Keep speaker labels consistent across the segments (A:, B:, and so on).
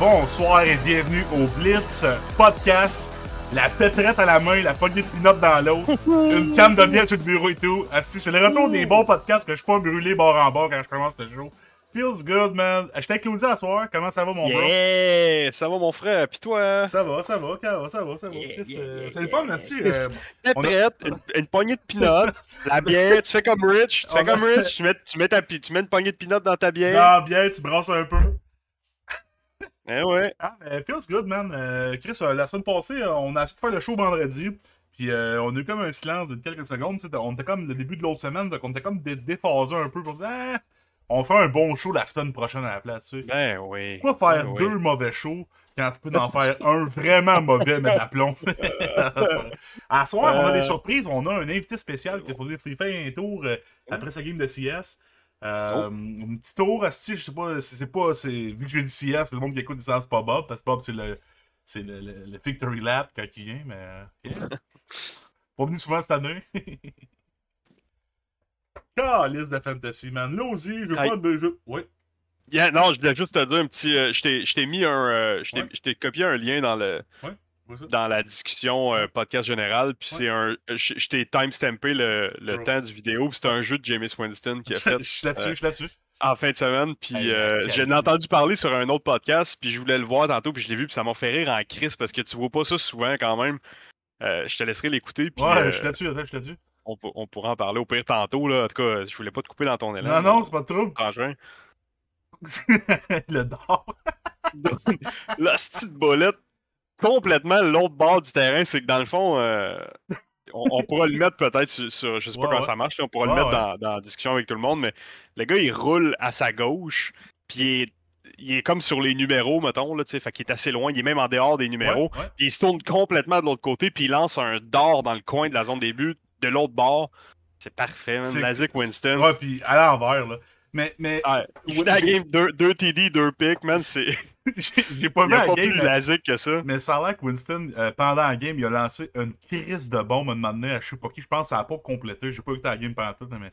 A: bonsoir et bienvenue au Blitz Podcast. La pétrette à la main, la poignée de pinotte dans l'autre, une canne de bière sur le bureau et tout. Asti, c'est le retour des bons podcasts que je suis pas brûlé bord en bord quand je commence ce show. Feels good, man. Je t'ai Claudie à soir. Comment ça va, mon bro?
B: Yeah! Ça va, mon frère? Puis toi?
A: Ça va, ça va, ça va, ça va, ça va.
B: Yeah,
A: Chris,
B: yeah,
A: euh, c'est le fun.
B: Chris,
A: euh, a-?
B: Une, une poignée de peanuts, la bière, tu fais comme Rich, tu fais comme Rich, tu mets, tu, mets ta, tu mets une poignée de peanuts dans ta bière.
A: dans la bière, tu brasses un peu.
B: Eh ouais.
A: Ah, mais feels good, man. Euh, Chris, euh, la semaine passée, euh, on a essayé de faire le show vendredi. Puis euh, on a eu comme un silence de quelques secondes. On était comme le début de l'autre semaine, donc on était comme dé- déphasé un peu. Pour se dire, Ah, on fait un bon show la semaine prochaine à la place. Tu sais.
B: Ben oui.
A: Pourquoi faire
B: Ben oui.
A: deux mauvais shows quand tu peux en faire un vraiment mauvais, mais d'aplomb? à soir, on a des surprises. On a un invité spécial qui est supposé faire un tour après sa game de CS. Euh, Un petit tour, asti, je sais pas, c'est c'est pas, c'est, vu que j'ai dit CS, le monde qui écoute dit ça, c'est pas Bob, parce que Bob, c'est le, c'est le, le, le Victory Lap quand il vient, mais. euh, yeah. pas venu souvent cette année. Calice de fantasy, man. Là aussi, je veux pas de jeu. Ouais.
B: Yeah, non, je voulais juste te dire un petit. euh, je t'ai- je t'ai mis un. euh, je t'ai
A: Ouais.
B: je t'ai copié un lien dans le.
A: Ouais.
B: Dans la discussion euh, podcast générale, puis
A: Ouais.
B: c'est un. Je je t'ai timestampé le, le temps du vidéo, puis c'est un jeu de James Winston qui a fait
A: Je suis là-dessus, je suis là-dessus.
B: en fin de semaine, puis
A: Hey,
B: euh, entendu parler sur un autre podcast, puis je voulais le voir tantôt, puis je l'ai vu, puis ça m'a fait rire en crise parce que tu vois pas ça souvent quand même. Euh, je te laisserai l'écouter,
A: Ouais,
B: euh,
A: je suis là-dessus, attends, je suis là-dessus.
B: on, pour- on pourra en parler au pire tantôt. Là. En tout cas, je voulais pas te couper dans ton élan.
A: Non, non, c'est pas de trouble. Le dard.
B: La petite bolette, complètement l'autre bord du terrain, c'est que dans le fond, euh, on, on pourra le mettre peut-être sur, sur- Je sais pas
A: Ouais,
B: comment
A: ouais.
B: ça marche, là, on pourra
A: Ouais,
B: le mettre dans, dans la discussion avec tout le monde, mais le gars, il roule à sa gauche, puis il est, il est comme sur les numéros, mettons, là, fait qu'il est assez loin, il est même en dehors des numéros. Puis il se tourne complètement de l'autre côté, puis il lance un dard dans le coin de la zone des buts, de l'autre bord. C'est parfait, Lazic Winston.
A: Ouais, puis à l'envers, là. Mais, mais
B: Ouais, fait la game 2 TD, 2 picks, man. C'est...
A: j'ai pas vu la
B: pas
A: game,
B: plus Lazic que ça.
A: mais ça a l'air que Winston, euh, pendant la game, il a lancé une crise de bombe à un moment donné à je sais pas qui. Je pense que ça a pas complété. J'ai pas écouté la game pendant tout, mais.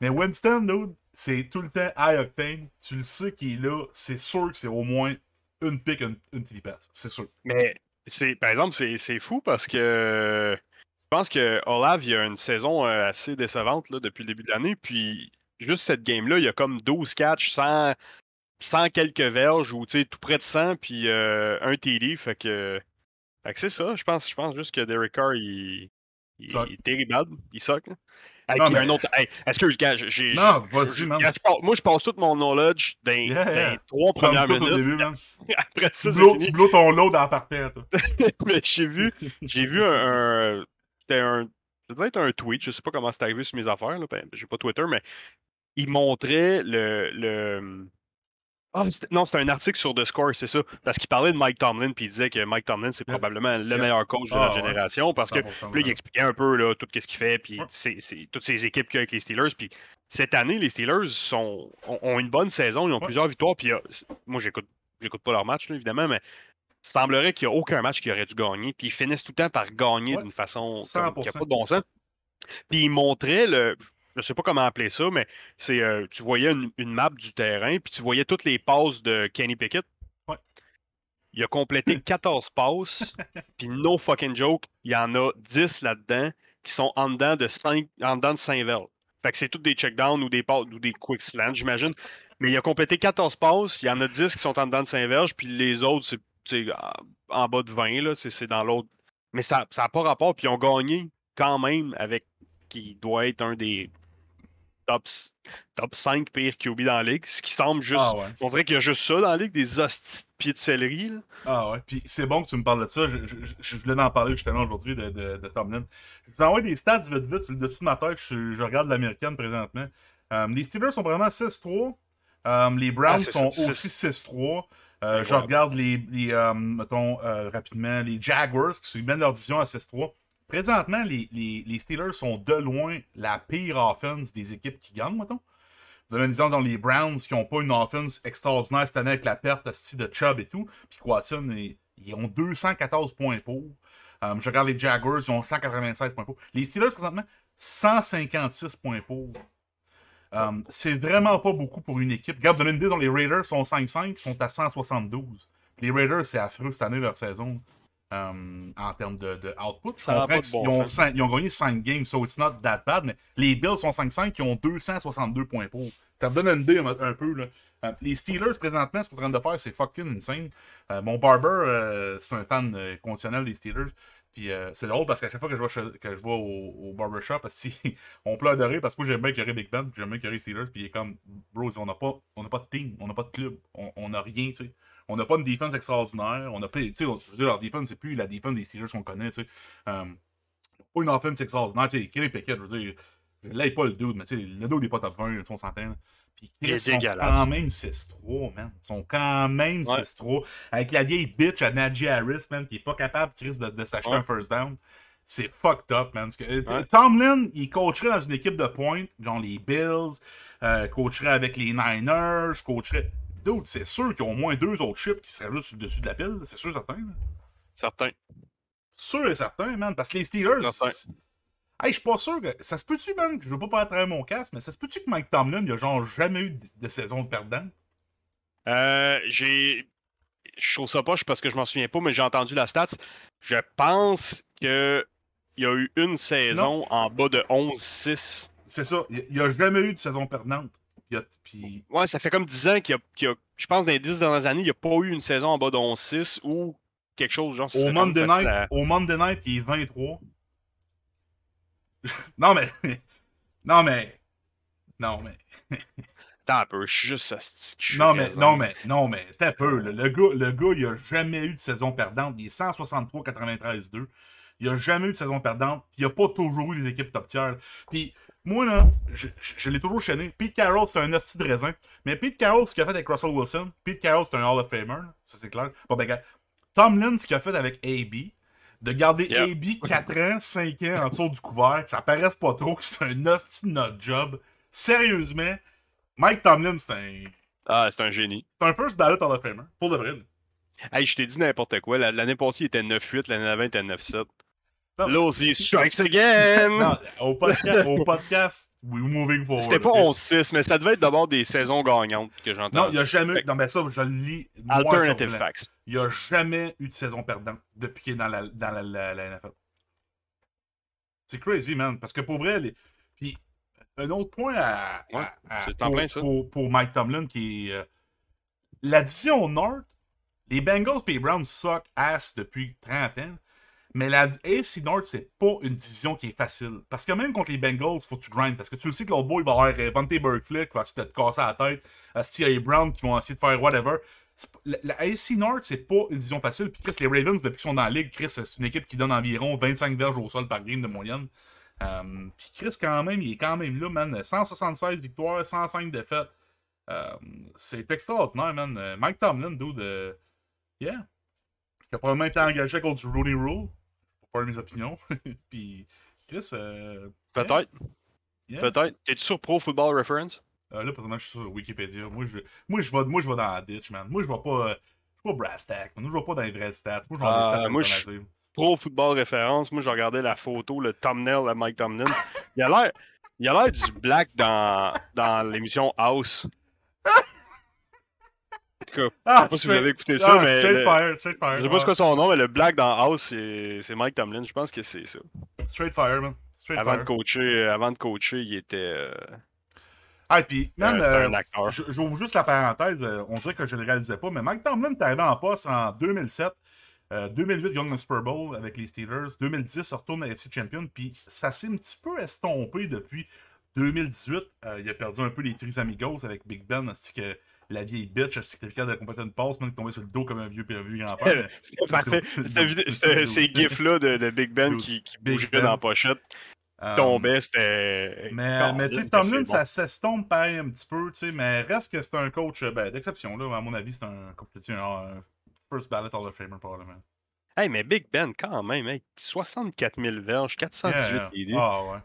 A: Mais Winston, dude, c'est tout le temps high octane. Tu le sais qu'il est là. C'est sûr que c'est au moins une pick, une, une TD pass. C'est sûr.
B: Mais, c'est, par exemple, c'est, c'est fou parce que je pense que Olav, il a une saison euh, assez décevante là, depuis le début de l'année. Puis, juste cette game-là, il y a comme 12 catchs, 100, 100 quelques verges ou tout près de 100, puis euh, un TD. Fait que, fait que c'est ça. Je pense, je pense juste que Derek Carr, il, il, il est terrible. Il soque. Hey,
A: mais-
B: un autre. Hey, excuse, gars, j'ai.
A: Non, vas-y, man.
B: moi, je passe tout mon knowledge dans,
A: Yeah,
B: dans
A: yeah.
B: les trois
A: Tu
B: premières
A: au
B: minutes.
A: début, man.
B: Après ça,
A: Tu blows, tu blows ton load en parterre, toi.
B: Mais j'ai vu, j'ai vu un, un- c'était un, ça devait être un tweet, je sais pas comment c'est arrivé sur mes affaires, là, ben, j'ai pas Twitter, mais il montrait le, le, ah, non, c'était un article sur The Score, c'est ça, parce qu'il parlait de Mike Tomlin, puis il disait que Mike Tomlin, c'est probablement le
A: Yeah.
B: meilleur coach de
A: Ah,
B: la
A: ouais.
B: génération, parce que
A: 100%,
B: puis là, il expliquait un peu là, tout ce qu'il fait, puis
A: Ouais.
B: toutes ces équipes qu'il y a avec les Steelers. Puis cette année, les Steelers sont, ont, ont une bonne saison, ils ont
A: Ouais.
B: plusieurs victoires. Puis euh, moi, j'écoute, j'écoute pas leur match, là, évidemment, mais il semblerait qu'il n'y a aucun match qui aurait dû gagner. Puis ils finissent tout le temps par gagner d'une façon qui
A: 100%.
B: n'a pas de bon sens. Puis ils montraient le. Je sais pas comment appeler ça, mais c'est euh, tu voyais une, une map du terrain, puis tu voyais toutes les passes de Kenny Pickett.
A: Ouais.
B: Il a complété 14 passes, puis no fucking joke, il y en a 10 là-dedans qui sont en dedans de 5, en dedans de 5 verges. Fait que c'est tous des checkdowns ou des passes ou des quick slants, j'imagine. Mais il a complété 14 passes, il y en a 10 qui sont en dedans de 5 verges, puis les autres, c'est en- bas de 20, là, c'est c'est dans l'autre. Mais ça n'a pas rapport, puis ils ont gagné quand même avec qui doit être un des top, s- top 5 pires QB dans la ligue, ce qui semble juste.
A: Ah ouais.
B: On dirait qu'il y a juste ça dans la ligue, des hosties de pieds de céleri. Là.
A: Ah ouais, puis c'est bon que tu me parles de ça. Je, je, je- je voulais en parler justement aujourd'hui de, de, de Tomlin. Je vais envoyer des stats vite vite sur le dessus de ma tête. Je, je regarde l'américaine présentement. Euh, les Steelers sont vraiment 6-3. Euh, les Browns
B: Ah,
A: sont
B: ça,
A: aussi 6-3. Euh, je regarde les, les euh, mettons, euh, rapidement, les Jaguars qui mènent leur division à 6-3. Présentement, les, les, les Steelers sont de loin la pire offense des équipes qui gagnent, mettons. Vous avez un dans les Browns qui n'ont pas une offense extraordinaire cette année avec la perte de Chubb et tout. Puis Quatin, ils, ont 214 points pour. Euh, je regarde les Jaguars, ils ont 196 points pour. Les Steelers, présentement, 156 points pour. Euh, c'est vraiment pas beaucoup pour une équipe. Regarde, donne une idée, dans les Raiders sont 5-5, ils sont à 172. Les Raiders, c'est affreux cette année, leur saison. Euh, en termes de, de output. Je
B: a
A: comprends
B: bon
A: qu'ils ont, ils ont gagné 5 games, so it's not that bad, mais les Bills sont 5-5, qui ont 262 points pour. Ça me donne une idée un, un peu. Là. Euh, les Steelers, présentement, ce qu'ils sont en train de faire, c'est fucking insane. Euh, mon barber, euh, c'est un fan conditionnel des Steelers. Puis euh, c'est drôle parce qu'à chaque fois que je vais, que je vais au, au barbershop, on pleure de rire parce que moi j'aime bien qu'il y aurait Big Ben, j'aime bien qu'il y les Steelers, puis il est comme, bros, on n'a pas, on n'a pas de team, on n'a pas de club, on on n'a rien, tu sais. On n'a pas une défense extraordinaire, on n'a pas, tu sais, je veux dire, leur défense, c'est plus la défense des Steelers qu'on connaît, tu sais. Euh, pas une offense extraordinaire, tu sais, Kenny Pickett, je veux dire, je l'aime pas le dude, mais tu sais, le dude n'est pas top 20, tu sais, on s'entend. Puis ils sont quand même 6-3, man. Ils sont quand même
B: Ouais.
A: 6-3. Avec la vieille bitch à Najee Harris, man, qui est pas capable, Chris, de, de s'acheter
B: Ouais.
A: un first down. C'est fucked up, man. Que, euh,
B: Ouais.
A: Tomlin, il coacherait dans une équipe de pointe, genre les Bills, euh, coacherait avec les Niners, coacherait. D'autres, c'est sûr qu'il y a au moins deux autres chips qui seraient là sur le dessus de la pile, c'est sûr, certain. là.
B: Certain.
A: Sûr et certain, man. Parce que les Steelers.
B: Certain.
A: Hey, je suis pas sûr que. Ça se peut-tu, man, que je veux pas paraître travers mon casque, mais ça se peut-tu que Mike Tomlin, il a genre jamais eu de, saison de perdant?
B: Euh, j'ai. Je trouve ça poche parce que je m'en souviens pas, mais j'ai entendu la stats. Je pense que il y a eu une saison en bas de 11-6.
A: C'est ça. Il, il a jamais eu de saison perdante. Puis,
B: Ouais, ça fait comme 10 ans qu'il y a, qu'il y a- Je pense dans les 10 dernières années, il n'y a pas eu une saison en bas de 11-6 ou quelque chose genre.
A: au, Monday night,
B: à-
A: au Monday Night, il est 23. non, mais. Non, mais. Non, mais.
B: Attends un peu, je suis juste. asti, je suis
A: Non, mais, non, mais, non, mais, t'as peu. là. Le gars, le gars, il a jamais eu de saison perdante. Il est 163-93-2. Il a jamais eu de saison perdante. puis Il a pas toujours eu des équipes top tiers. Puis, moi, là, je, je- je l'ai toujours chaîné. Pete Carroll, c'est un hostie de raisin. Mais Pete Carroll, ce qu'il a fait avec Russell Wilson, Pete Carroll, c'est un Hall of Famer. Ça, c'est clair. Bon, ben, Tomlin, ce qu'il a fait avec AB, de garder
B: Yep.
A: AB 4 ans, 5 ans en dessous du couvert, que ça paraisse pas trop, que c'est un hostie de notre job. Sérieusement, Mike Tomlin, c'est un.
B: Ah, c'est un génie.
A: C'est un first ballot Hall of Famer. Pour de vrai.
B: Hey, je t'ai dit n'importe quoi. La- L'année passée, il était 9-8, l'année d'avant, il était 9-7. Losey strikes again!
A: Non, au podcast, au podcast moving forward.
B: C'était pas
A: ok?
B: 11-6, mais ça devait être d'abord des saisons gagnantes que j'entends.
A: Non, il n'y a jamais. Non, mais ça, je le lis.
B: Alternative facts.
A: Il n'y a jamais eu de saison perdante depuis qu'il est dans la, dans la, la- la NFL. C'est crazy, man. Parce que pour vrai, les... puis un autre point à,
B: Ouais,
A: à- pour,
B: plein ça.
A: pour- pour Mike Tomlin qui est. euh, la division Nord, les Bengals et les Browns suck ass depuis 30 ans. Mais la AFC North, c'est pas une division qui est facile. Parce que même contre les Bengals, faut que tu grindes. Parce que tu le sais que l'autre boy, va avoir euh, Burkflick qui va essayer de te casser la tête. Les Browns qui vont essayer de faire whatever. La, la AFC North, c'est pas une division facile. Puis Chris, les Ravens, depuis qu'ils sont dans la ligue, Chris, c'est une équipe qui donne environ 25 verges au sol par game de moyenne. Euh, puis Chris, quand même, il est quand même là, man. 176 victoires, 105 défaites. Euh, c'est extraordinaire, man. Euh, Mike Tomlin, dude, yeah. Il a probablement été engagé à cause du Rooney Rule. Pour mes opinions. Puis, Chris, euh,
B: Peut-être.
A: yeah.
B: Peut-être. T'es-tu sur Pro Football Reference?
A: Euh, là, présentement, je suis sur Wikipédia. Moi, je, moi, je, vais, moi, je vais dans la ditch, man. Moi, je vais pas. euh, je vais pas brass tack. Moi, je vais pas dans les vraies stats. Moi, je vais dans les stats
B: moi, je-
A: alternatives.
B: Pro Football Référence, moi, je regardais la photo, le thumbnail de Mike Tomlin. Il a l'air. Il a l'air du black dans, dans l'émission House. Cas,
A: Ah,
B: sais pas si vous avez écouté
A: ah,
B: ça, mais
A: Straight
B: le-
A: Fire, Straight Fire.
B: je sais pas
A: ouais.
B: c'est quoi son nom, mais le black dans House, c'est Mike Tomlin. Je pense que c'est ça.
A: Straight Fire, man. Straight
B: Avant de
A: Fire.
B: coacher, avant de coacher, il était euh,
A: Ah, puis, man,
B: euh,
A: euh, je- j'ouvre juste la parenthèse. euh, on dirait que je le réalisais pas, mais Mike Tomlin est arrivé en poste en 2007. Euh, 2008, il gagne le Super Bowl avec les Steelers. 2010, il retourne à FC Champion. Puis ça s'est un petit peu estompé depuis 2018. Euh, il a perdu un peu les Tris Amigos avec Big Ben. ainsi que la vieille bitch, est-ce qu'il était capable de compléter une passe, même tombé sur le dos comme un vieux, vieux grand-père.
B: C'était parfait. Ces gifs-là de, de Big Ben qui, qui
A: Big
B: bougeaient
A: Ben.
B: dans la pochette, qui
A: Euh,
B: tombaient, c'était.
A: Mais, mais tu sais,
B: que
A: Tomlin,
B: c'est
A: ça s'estompe pareil un petit peu, tu sais, mais reste que c'est un coach euh, ben, d'exception, là. À mon avis, c'est un, first ballot Hall of Famer, probablement.
B: Hey, mais Big Ben, quand même, hey, 64 000 verges, 418
A: Yeah,
B: TD.
A: Ah ouais.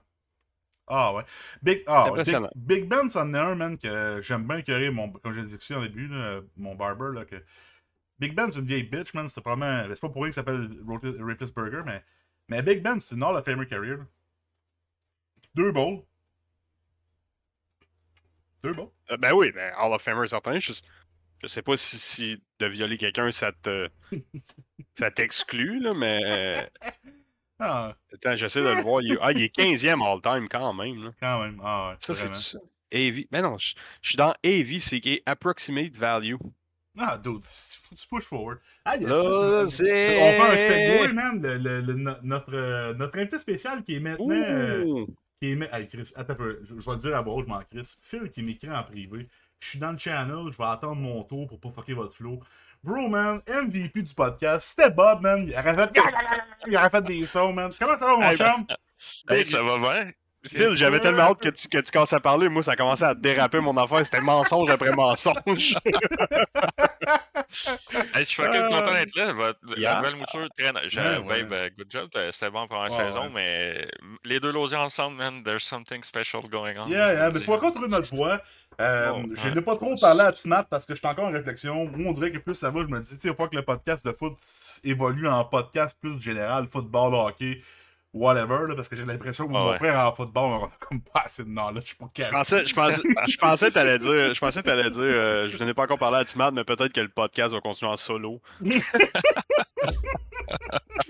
A: Ah ouais. Big, ah. Big,
B: Impressionnant.
A: Big Ben, c'en est un, man, que j'aime bien écœurer, mon, comme j'ai dit ici au début, là, mon barber, là, que Big Ben, c'est une vieille bitch, man. C'est probablement. C'est pas pour rien qu'il s'appelle Rapist Burger, mais, mais Big Ben, c'est une Hall of Famer career. là. Deux bowls. Deux bowls.
B: Euh, ben oui, ben Hall of Famer certain. Je, je Je sais pas si, si de violer quelqu'un, ça te. ça t'exclut, là, mais.
A: Ah,
B: Attends, j'essaie de le voir. Il... Ah, il est 15e all-time quand même. Là.
A: quand même. Ah, ouais,
B: Ça, c'est ça. AV. Mais non, je je suis dans AV, c'est qui est Approximate Value.
A: Ah, dude, faut tu push forward. Ah,
B: Là,
A: On fait un segway, man. le- le- le- no- notre, euh, notre invité spécial qui est maintenant. euh, qui est. Hey, Chris, attends un peu. Je, je vais le dire à Bro, je m'en crisse. Phil qui m'écrit en privé. Je suis dans le channel, je vais attendre mon tour pour pas fucker votre flow. Bro, man, MVP du podcast, c'était Bob, man. Il aurait fait, il aurait fait des sons, man. Comment ça va, mon
B: Hey, ben,
A: chum?
C: Hey, ça va bien?
B: Phil, j'avais tellement hâte que tu, que tu commences à parler. Moi, ça a commencé à déraper mon affaire. C'était mensonge après mensonge.
C: Hey, je suis fucking
A: Euh,
C: content d'être là. Votre-
B: yeah.
C: La nouvelle mouture traîne.
A: Ouais, ouais.
C: Babe, euh, good job. C'était bon pour la
A: Ouais,
C: saison,
A: ouais.
C: mais les deux losiers ensemble, man, there's something special going on.
A: Yeah, yeah, mais encore trouver notre voix. Euh,
C: Oh,
A: je n'ai pas trop parlé à Timat parce que je suis encore en réflexion. Moi, on dirait que plus ça va, je me dis, tu sais, il faut que le podcast de foot évolue en podcast plus général, football, hockey, whatever, là, parce que j'ai l'impression que
C: Ah
A: mon
C: ouais.
A: frère en football, on a comme pas assez de knowledge pour
B: Je pensais, je pensais, je pensais que t'allais dire, je pensais que t'allais dire, euh, je n'ai pas encore parlé à Timad, mais peut-être que le podcast va continuer en solo.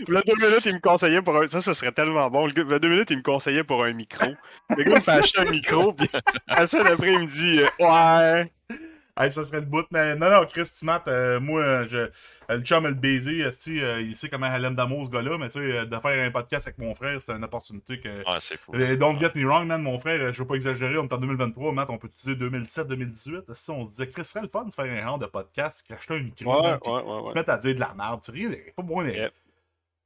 B: Le deux minutes, il me conseillait pour un, ça, ce serait tellement bon. Le, deux minutes, il me conseillait pour un micro. Le gars me fait acheter un micro, puis à la semaine après, il me dit, euh, ouais.
A: Hey, ça serait le bout. Mais non, non, Chris Timat, euh, moi, euh, je, euh, le chum, le baiser, euh, il sait comment elle aime d'amour, ce gars-là, mais tu sais, euh, de faire un podcast avec mon frère, c'est une opportunité que.
C: Ouais, c'est fou.
A: Euh, Don't get me wrong, man, mon frère, je veux pas exagérer, on est en 2023, Matt, on peut utiliser 2017-2018. Si on se disait, Chris, ce serait le fun de faire un genre de podcast, qu'acheter un micro,
B: Ouais, ouais, ouais,
A: se mettre à dire de la merde, tu sais, rien, pas bon.
B: Yep.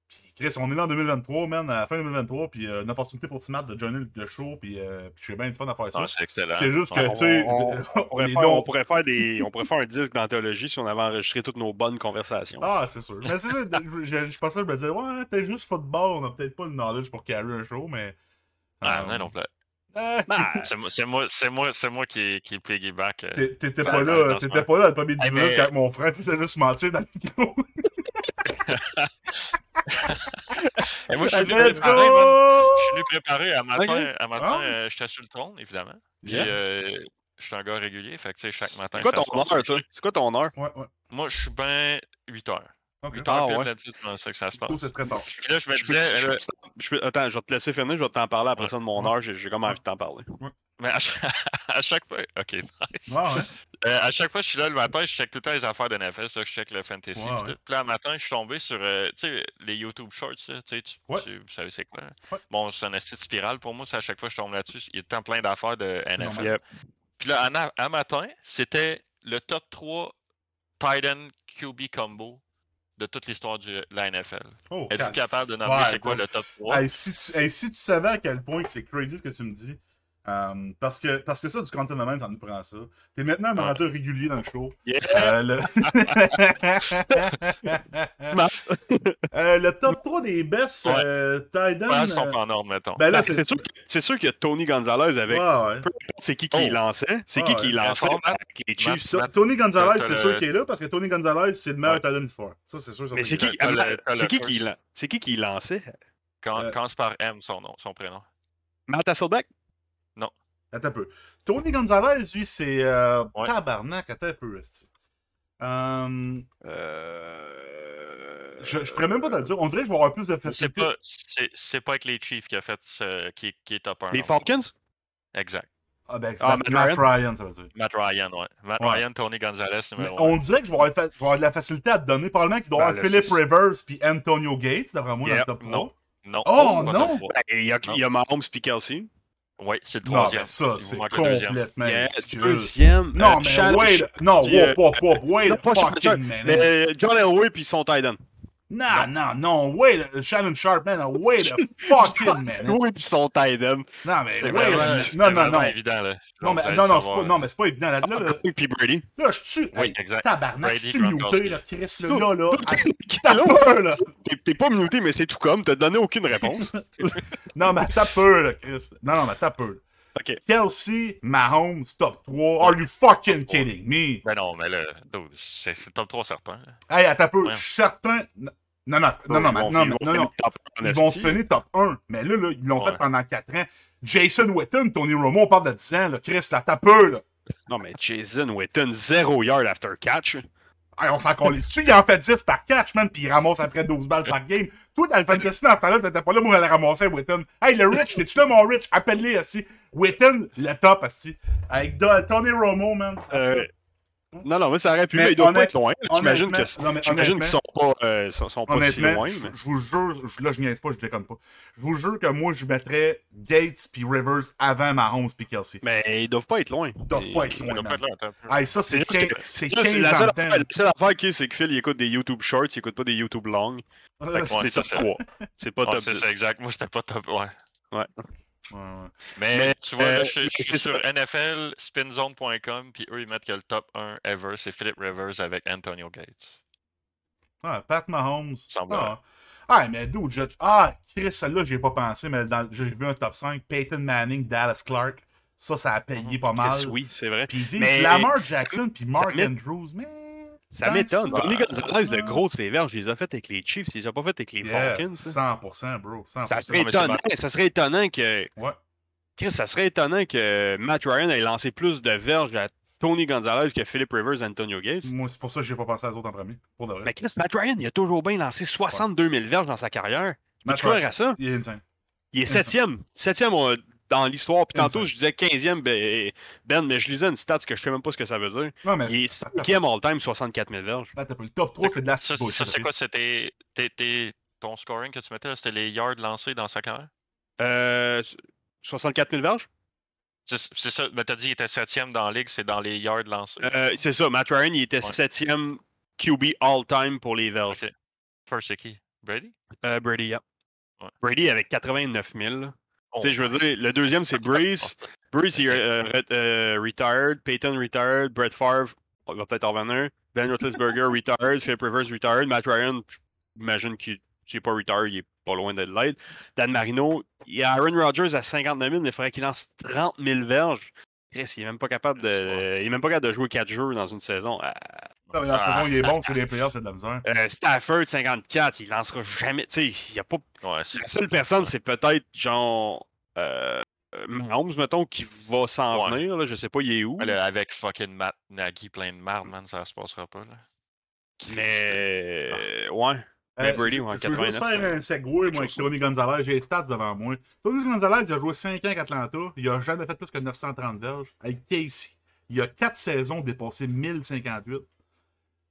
A: Puis Chris, on est là en 2023, man, à la fin 2023, puis euh, une opportunité pour Timat de joiner le show, puis euh, puis j'ai bien du fun à faire ça.
C: Ah, c'est excellent.
A: c'est juste que,
B: On-
A: tu sais,
B: on- On
A: on
B: pourrait, faire, on pourrait faire des, on pourrait faire un disque d'anthologie si on avait enregistré toutes nos bonnes conversations.
A: Ah, c'est sûr. Mais c'est ça, je, je, je pensais, je me disais, ouais, t'es juste football, on a peut-être pas le knowledge pour carry un show, mais.
C: Ah,
A: euh,
C: non, non, plus.
B: Bah,
C: C'est moi, c'est moi, c'est moi, qui, qui piggyback. euh.
A: T'é- T'étais
C: Ça,
A: pas
C: dans-
A: là,
C: dans moment.
A: pas là le premier 10
C: Hey,
A: minutes
C: mais-
A: quand mon frère faisait juste mentir dans le micro.
C: Et moi, je suis venu préparé! Je suis venu préparé à matin.
B: Ok.
C: À matin,
A: Ah.
C: euh, j'étais sur le trône, évidemment. Puis,
B: Yeah.
C: euh, je suis un gars régulier, fait que, tu sais, chaque matin.
B: c'est quoi
C: ça
B: ton heure, toi? C'est quoi ton heure?
A: Ouais, ouais.
C: Moi, je suis bien 8 heures.
A: Ok.
C: 8 heures
B: Ah,
C: pile,
B: ouais.
C: d'habitude, c'est ça que ça se
A: Plutôt,
C: passe.
A: c'est très tard.
C: Puis là, je me
B: Je peux-
C: disais,
B: je peux- je peux- attends, je vais te laisser finir, je vais t'en parler après
C: Ouais.
B: ça de mon heure, j'ai j'ai comme envie de t'en parler.
C: mais à chaque, à chaque fois. Ok, nice.
A: Ouais, ouais.
C: Euh, à chaque fois que je suis là le matin, je check tout le temps les affaires de NFL, ça, je check le fantasy. Puis là, le matin, je suis tombé sur euh, tu sais, les YouTube Shorts. là, Tu vous savez c'est quoi?
A: Ouais.
C: Bon, c'est un esti de spirale pour moi. C'est à chaque fois que je tombe là-dessus. Il y a temps plein d'affaires de NFL.
B: Yep.
C: Puis là, à, à matin, c'était le top 3 Titan QB combo de toute l'histoire de la NFL.
A: Oh, calme.
C: capable de nommer c'est quoi le top 3?
A: Hey, si, tu, hey, si tu savais à quel point c'est crazy ce que tu me dis, euh, parce, que, parce que ça, du content de même, ça nous prend ça. T'es maintenant un
C: Ouais.
A: manager régulier dans le show.
B: Yeah!
A: Euh, le... Euh, le top 3 des best
C: Ouais.
A: euh,
C: Ouais, sont pas en ordre, mettons.
A: Ben là, c'est.
B: sûr, que- c'est sûr que Tony Gonzalez avec.
A: Ouais,
B: C'est qui qui
C: Oh.
B: lançait? C'est qui
A: Ah,
B: qui lançait
C: Matt-
B: avec les Chiefs?
C: Matt-
A: Ça, Tony Gonzalez, c'est
C: le-
A: sûr qu'il est là parce que Tony Gonzalez, c'est le meilleur end d'histoire. Ça, c'est sûr.
B: Mais c'est qui, qui qui
C: first.
B: lan- c'est qui qui lançait?
C: Quand, Commence par M, son nom, son prénom.
B: Matt Hasselbeck?
A: Attends un peu. Tony Gonzalez, lui, c'est. Euh...
C: Ouais.
A: Tabarnak, attends un peu. Euh...
B: Euh...
A: Je, je pourrais même pas te le dire. On dirait que je vais avoir plus de
C: C'est
A: facilité.
C: pas, c'est, c'est pas avec les Chiefs qui a fait ce, qui, qui est top 1.
B: Les Falcons?
C: Exact.
A: Ah, ben,
B: Ah,
A: Matt, Ryan, ça veut dire.
C: Matt Ryan, ouais. Matt
A: Ouais.
C: Ryan, Tony Gonzalez,
A: Mais on
C: 1.
A: dirait que je vais avoir, fa- je vais avoir de la facilité à te donner. Probablement qu'il doit y
B: Ben,
A: avoir Philip Rivers puis Antonio Gates, d'après moi,
B: Yep,
A: dans le top 3.
C: non. Non.
A: Oh,
C: pas
A: non!
B: Ben, Il y a, il y a Mahomes puis Kelsey.
C: Oui, c'est le
A: Non,
C: troisième.
A: mais ça, c'est
C: manque le deuxième.
A: complètement
B: Yeah,
A: ridicule.
B: deuxième.
A: Non,
B: euh,
A: mais wait, non,
B: euh,
A: wait
B: non,
A: a
B: pas Shannon
A: fucking minute.
B: mais John Elway puis son tight end.
A: Non, non, non, wait, a- Shannon Sharp, man, wait a fucking minute.
B: Oui, puis son end.
A: Non, mais
C: C'est
A: wait a
C: vraiment,
A: Non, non, non.
C: évident, là.
A: Non, mais, non, non, c'est pas, non, mais c'est pas évident. Là, là, là,
B: Puis Brady.
A: là je suis.
C: Oui, exact.
A: tabarnak, je suis muté, là, Chris, là, là, là? Ah,
B: Qui-
A: T'as peur, là.
B: T'es- T'es pas muté, mais c'est tout comme. T'as donné aucune réponse.
A: Non, mais t'as peur, là, Chris. Non, non, mais t'as peur.
B: Ok.
A: Kelsey, Mahomes, top 3. Are you fucking kidding me?
C: Ben non, mais là, dude, c'est top 3 certain.
A: Hey, attends peu.
C: Ouais.
A: Je suis certain. Non, non, non, non,
B: vont-
A: non,
B: ils
A: mais-
B: vont
A: non, Ils vont
B: esti.
A: finir top 1. Mais là, là ils l'ont
C: Ouais.
A: fait pendant 4 ans. Jason Witten, Tony Romo, on parle de 10 ans. Là. Chris, là, t'as peu, là.
B: Non, mais Jason Witten, 0 yard after catch.
A: Hey, on s'en calisse dessus, il en fait 10 par catch, man, pis il ramasse après 12 balles par game. Toi, dans le fantasy, dans ce temps-là, t'étais pas là, moi, à ramasser, Witten. Hey, le Rich, t'es-tu là, mon Rich? Appelle-les, assis. Witten, le top, assis. Avec Tony Romo, man.
B: Euh, non, non, mais ça aurait pu,
A: Mais
B: ils doivent pas être loin. J'imagine qu'ils sont pas, euh, sont, sont pas si
A: Honnêtement,
B: loin.
A: je,
B: mais-
A: je vous jure, là je niaise pas, je déconne pas. Je vous jure que moi je mettrais Gates puis Rivers avant Mahomes puis Kelsey.
B: Mais ils doivent pas être loin.
A: Ils doivent pas être loin, man.
C: pas être
A: ça c'est
B: C'est juste
A: 15,
B: que-
A: c'est
B: Là, c'est
A: 15
B: la,
A: ans
B: seule affaire,
A: temps.
B: la seule affaire qui est, c'est que Phil il écoute des YouTube Shorts, il écoute pas des YouTube Longs. C'est top
C: c'est-
B: 3. C'est pas top
C: c'est
B: 10.
C: ça, exact. Moi, c'était pas top. Ouais.
A: Ouais, ouais.
C: Mais,
B: Mais,
C: tu vois,
B: euh,
C: là, je, suis sur
B: ça.
C: NFL, spinzone.com, puis eux, ils mettent que le top 1 ever, c'est Philip Rivers avec Antonio Gates.
A: Ah, Pat Mahomes. Ah. Ah, mais d'où je... Ah, Chris, celle-là, j'ai pas pensé, mais dans... j'ai vu un top 5. Peyton Manning, Dallas Clark. Ça, ça a payé pas mal.
B: Chris, Oui, c'est vrai.
A: Puis ils disent
B: Mais-
A: Lamar Jackson puis Mark Andrews, mais...
B: Ça m'étonne. Tony Gonzalez, le gros de ses verges, il les a fait avec les Chiefs, il les a pas fait avec les
A: Yeah,
B: Falcons. hein.
A: 100%, bro. 100%.
B: Ça serait, étonnant, ça serait étonnant que.
A: Ouais.
B: Chris, ça serait étonnant que Matt Ryan ait lancé plus de verges à Tony Gonzalez que Philip Rivers et Antonio Gates.
A: Moi, c'est pour ça que j'ai pas pensé à les autres en premier. Pour de vrai.
B: Mais Chris, Matt Ryan, il a toujours bien lancé 62 000 verges dans sa carrière.
A: Matt
B: Tu
A: Ryan,
B: à ça?
A: Il est insane.
B: Il est septième. Septième dans l'histoire. Puis tantôt, je disais 15e, ben, Ben, mais je lisais une stat que je sais même pas ce que ça veut dire.
A: Non, mais
B: Il est
A: c'est-
B: cinquième all-time, 64 000 verges.
A: Le top 3, c'est de la
C: Ça, ça, c'est quoi? C'était ton scoring que tu mettais, là, c'était les yards lancés dans sa carrière?
B: Euh, 64 000 verges?
C: C'est ça, mais t'as dit qu'il était septième dans la ligue, c'est dans les yards lancés.
B: Euh, c'est ça, Matt Ryan, il était
C: Ouais.
B: septième QB all-time pour les verges.
C: Ok. First, c'est qui? Brady?
B: Euh, Brady, yeah.
C: Ouais.
B: Brady avec 89 000.
C: Oh,
B: tu sais, je veux dire, le deuxième, c'est Breeze. Breeze, il est euh, euh, retired. Peyton, retired. Brett Favre, il va peut-être en revenir. Ben Roethlisberger, retired. Philip Rivers, retired. Matt Ryan, j'imagine qu'il n'est pas retired, il est pas loin d'être l'être. Dan Marino, il y a Aaron Rodgers à 59 000, mais il faudrait qu'il lance 30 000 verges. Chris, il est même pas capable de, il est même pas capable de jouer 4 jeux dans une saison.
A: Non, mais La saison, il est bon, c'est les playoffs, c'est de la misère.
B: euh, Stafford, 54, il lancera jamais. Tu sais, il y a pas
C: Ouais,
B: la seule personne, c'est peut-être genre euh, euh, Mahomes, mettons, qui va s'en
C: Ouais.
B: venir. Là, je sais pas, il est où.
C: Ouais, là, avec fucking Matt Nagy plein de marde, man, ça se passera pas. Là.
B: Mais euh, ouais. Mais
A: Euh,
B: Brady,
A: je-
B: ouais,
A: je veux juste
B: 89,
A: faire un segway, moi, avec Tony Gonzalez. J'ai les stats devant moi. Tony Gonzalez, il a joué 5 ans avec Atlanta. Il a jamais fait plus que 930 verges. Avec Casey, il a 4 saisons dépassé 1058.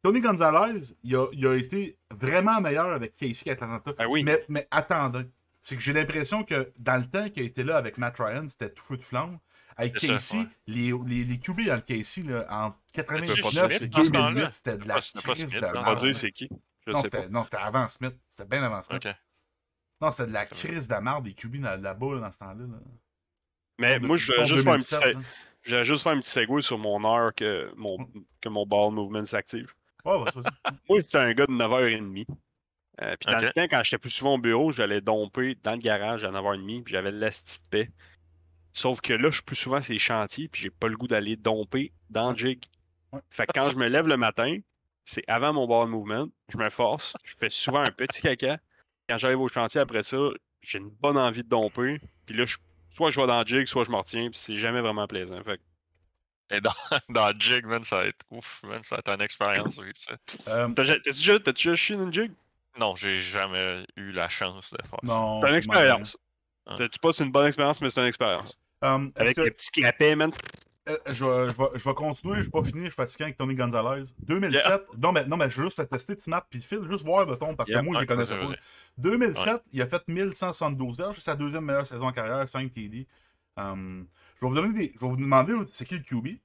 A: Tony Gonzalez, il a, il a été vraiment meilleur avec Casey Atlanta.
B: Ah oui.
A: Mais, mais attendez. C'est que j'ai l'impression que dans le temps qu'il a été là avec Matt Ryan, c'était tout feu de flamme. Avec
C: ça,
A: Casey,
C: ouais.
A: les, les, les QB dans le Casey, là, en
C: C'était pas
A: 99 et
C: Smith dans ce temps-là?
A: 2008, c'était de la crise de
C: dans
B: On va dire c'est qui? Je
A: Non, c'était avant Smith. C'était bien avant Smith. Non, c'était de la crise de marde des QB là- là-bas là, dans ce temps-là. là.
B: Mais
A: De-
B: moi, je vais juste faire un petit,
A: 2017,
B: se-
A: là.
B: je vais juste faire un petit segue sur mon heure que mon,
A: Mm.
B: que mon ball movement s'active.
A: Ouais, vas-y, vas-y.
B: Moi, j'étais un gars de 9h30. Euh, puis dans le temps, quand j'étais plus souvent au bureau, j'allais domper dans le garage à 9h30, puis j'avais l'asti de paix. Sauf que là, je suis plus souvent sur les chantiers, puis j'ai pas le goût d'aller domper dans le jig.
A: Ouais.
B: Fait que quand je me lève le matin, c'est avant mon ball movement, je me force, je fais souvent un petit caca. Quand j'arrive au chantier après ça, j'ai une bonne envie de domper, puis là, je- soit je vais dans le jig, soit je me retiens, puis c'est jamais vraiment plaisant. Fait que-
C: Et dans, dans jig, man, ça va être ouf, man, ça va être une expérience. ça.
A: Euh,
B: T'as-tu déjà, déjà chié dans le jig?
C: Non, j'ai jamais eu la chance de faire ça.
A: non.
B: C'est une expérience.
C: Ah.
B: Tu pas c'est une bonne expérience, mais c'est une expérience.
A: Euh, est-ce
B: Avec
A: que-
B: les petits clapets, man.
A: euh, je, vais, je, vais, je vais continuer, je vais pas finir, je suis fatigué avec Tony Gonzalez. 2007, non, mais, non, mais je vais juste te tester Timap puis Phil, juste voir, mettons, parce
B: Yeah,
A: que moi, je les connaissais
C: vas-y,
A: pas.
C: vas-y.
A: 2007, il a fait 1172 verges, c'est sa deuxième meilleure saison en carrière, 5 TD. Je vais vous donner des. Je vais vous demander c'est qui le QB.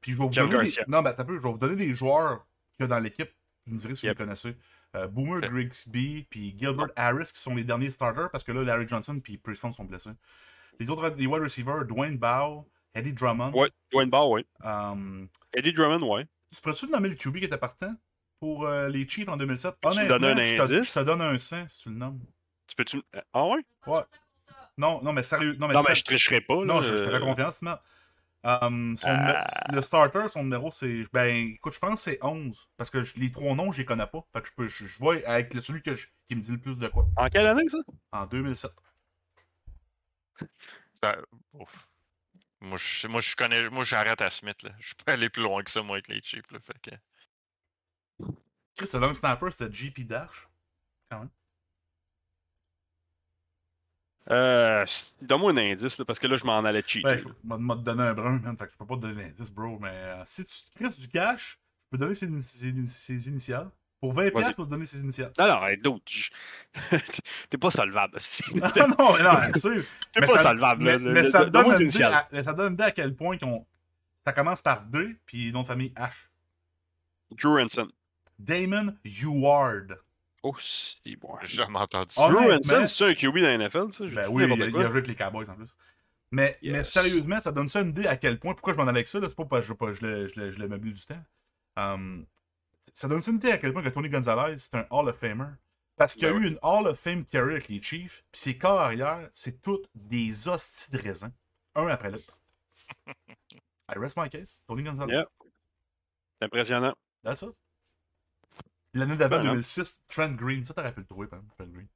A: Puis je vais vous donner. Des, non, peu, je vais vous donner des joueurs qu'il y a dans l'équipe. Vous me direz si
B: Yep.
A: vous les connaissez. Euh, Boomer
C: Ok.
A: Grigsby puis Gilbert Harris qui sont les derniers starters parce que là, Larry Johnson puis Preston sont blessés. Les autres, les wide receivers, Dwayne Bow, Eddie Drummond.
B: Ouais, Dwayne Ball, ouais.
A: Euh,
B: Eddie Drummond, ouais.
A: tu pourrais-tu me nommer le QB qui était partant pour euh, les Chiefs en 2007
B: Peux-tu me
A: Honnêtement,
B: donner un
A: je te,
B: indice?
A: je te donne un 100 si tu le nommes.
B: Tu peux-tu. Ah ouais?
A: Ouais. Non, non, mais sérieux. Non, mais,
B: Non,
A: ça-
B: mais je tricherai pas, là.
A: non, je, je te fais confiance, mais. Son
B: Ah.
A: numé- Le starter, son numéro, c'est. Ben, écoute, je pense que c'est 11. Parce que je- les trois noms, je les connais pas. Fait que je peux. Je, je vois avec le- celui que je- qui me dit le plus de quoi.
B: En quelle année, ça?
A: En 2007.
C: Ça- ouf. Moi, je, moi, je connais. Moi, j'arrête à Smith. Là. Je peux aller plus loin que ça, moi, avec les Chiefs. Là, fait que...
A: Chris, le long snapper, c'était JP Dash. Quand même.
B: Euh, Donne-moi un indice, là, parce que là, je m'en allais cheat.
A: Ouais, je m'a m'a donné un brun, man. Fait que je peux pas te donner l'indice, bro. Mais euh, si tu Chris du cash, je peux donner ses, ini- ses- ses initiales. Pour 20$,
B: Vas-y.
A: je peux te donner ses initiales.
B: Hey, d'autres. je- T'es pas solvable,
A: non, non, mais non, bien sûr.
B: T'es
A: Mais
B: pas
A: ça-
B: solvable,
A: Mais,
B: là.
A: mais ça te donne une idée à, ça donne une idée à quel point qu'on- ça commence par 2, puis nom de famille H.
B: Drew Hansen.
A: Damon Heward.
B: Oh, si, bon.
C: J'ai jamais entendu
A: Oh,
C: ça.
B: C'est un QB dans la NFL, ça?
A: Ben oui, il, a- il
B: quoi.
A: a joué avec les Cowboys en plus. Mais, mais sérieusement, ça donne ça une idée à quel point. Pourquoi je m'en allais avec ça, là, c'est pas parce que je, pas- je, l'ai- je, du temps. Um, ça donne ça une idée à quel point que Tony Gonzalez, c'est un Hall of Famer. Parce qu'il y a
B: Ben
A: eu une Hall of Fame carrière avec les Chiefs, puis ses corps arrière, c'est toutes des hosties de raisin, un après l'autre. I rest my case, Tony Gonzalez.
B: Yeah. C'est impressionnant.
A: That's it. L'année d'avant,
B: Ouais, hein.
A: 2006, Trent Green. Ça, t'aurais pu le trouver, par exemple, Trent Green.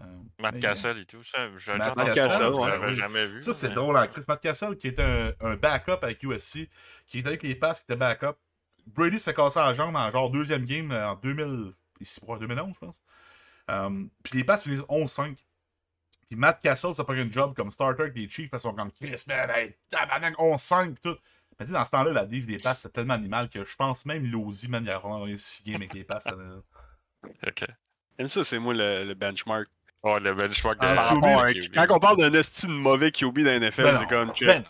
A: Euh,
C: Matt
A: mais,
C: Castle et tout. Ça, déjà
A: Matt
B: ouais,
C: j'avais jamais vu.
A: Ça, c'est
C: mais-
A: drôle en Chris. Matt Castle, qui était un, un backup avec USC, qui était avec les passes, qui était backup. Brady se fait casser la jambe en genre deuxième game euh, en 2000, ici, pour 2011, je pense. Um, puis les passes finissent 11-5. Puis Matt Castle, ça prend un job comme starter avec les Chiefs parce sont comme Chris, tabarnak, 11-5, pis tout. Mais tu sais, dans ce temps-là, la div des passes, c'était tellement animal que je pense même Lozy, man, il a vraiment 6 games avec les passes.
C: Ok.
B: Même ça, c'est moi le, le benchmark.
C: Oh, le benchmark de
A: Ah, QB.
B: Quand on parle d'un esti de mauvais QB dans la NFL,
A: Ben
B: c'est comme check.
A: ben.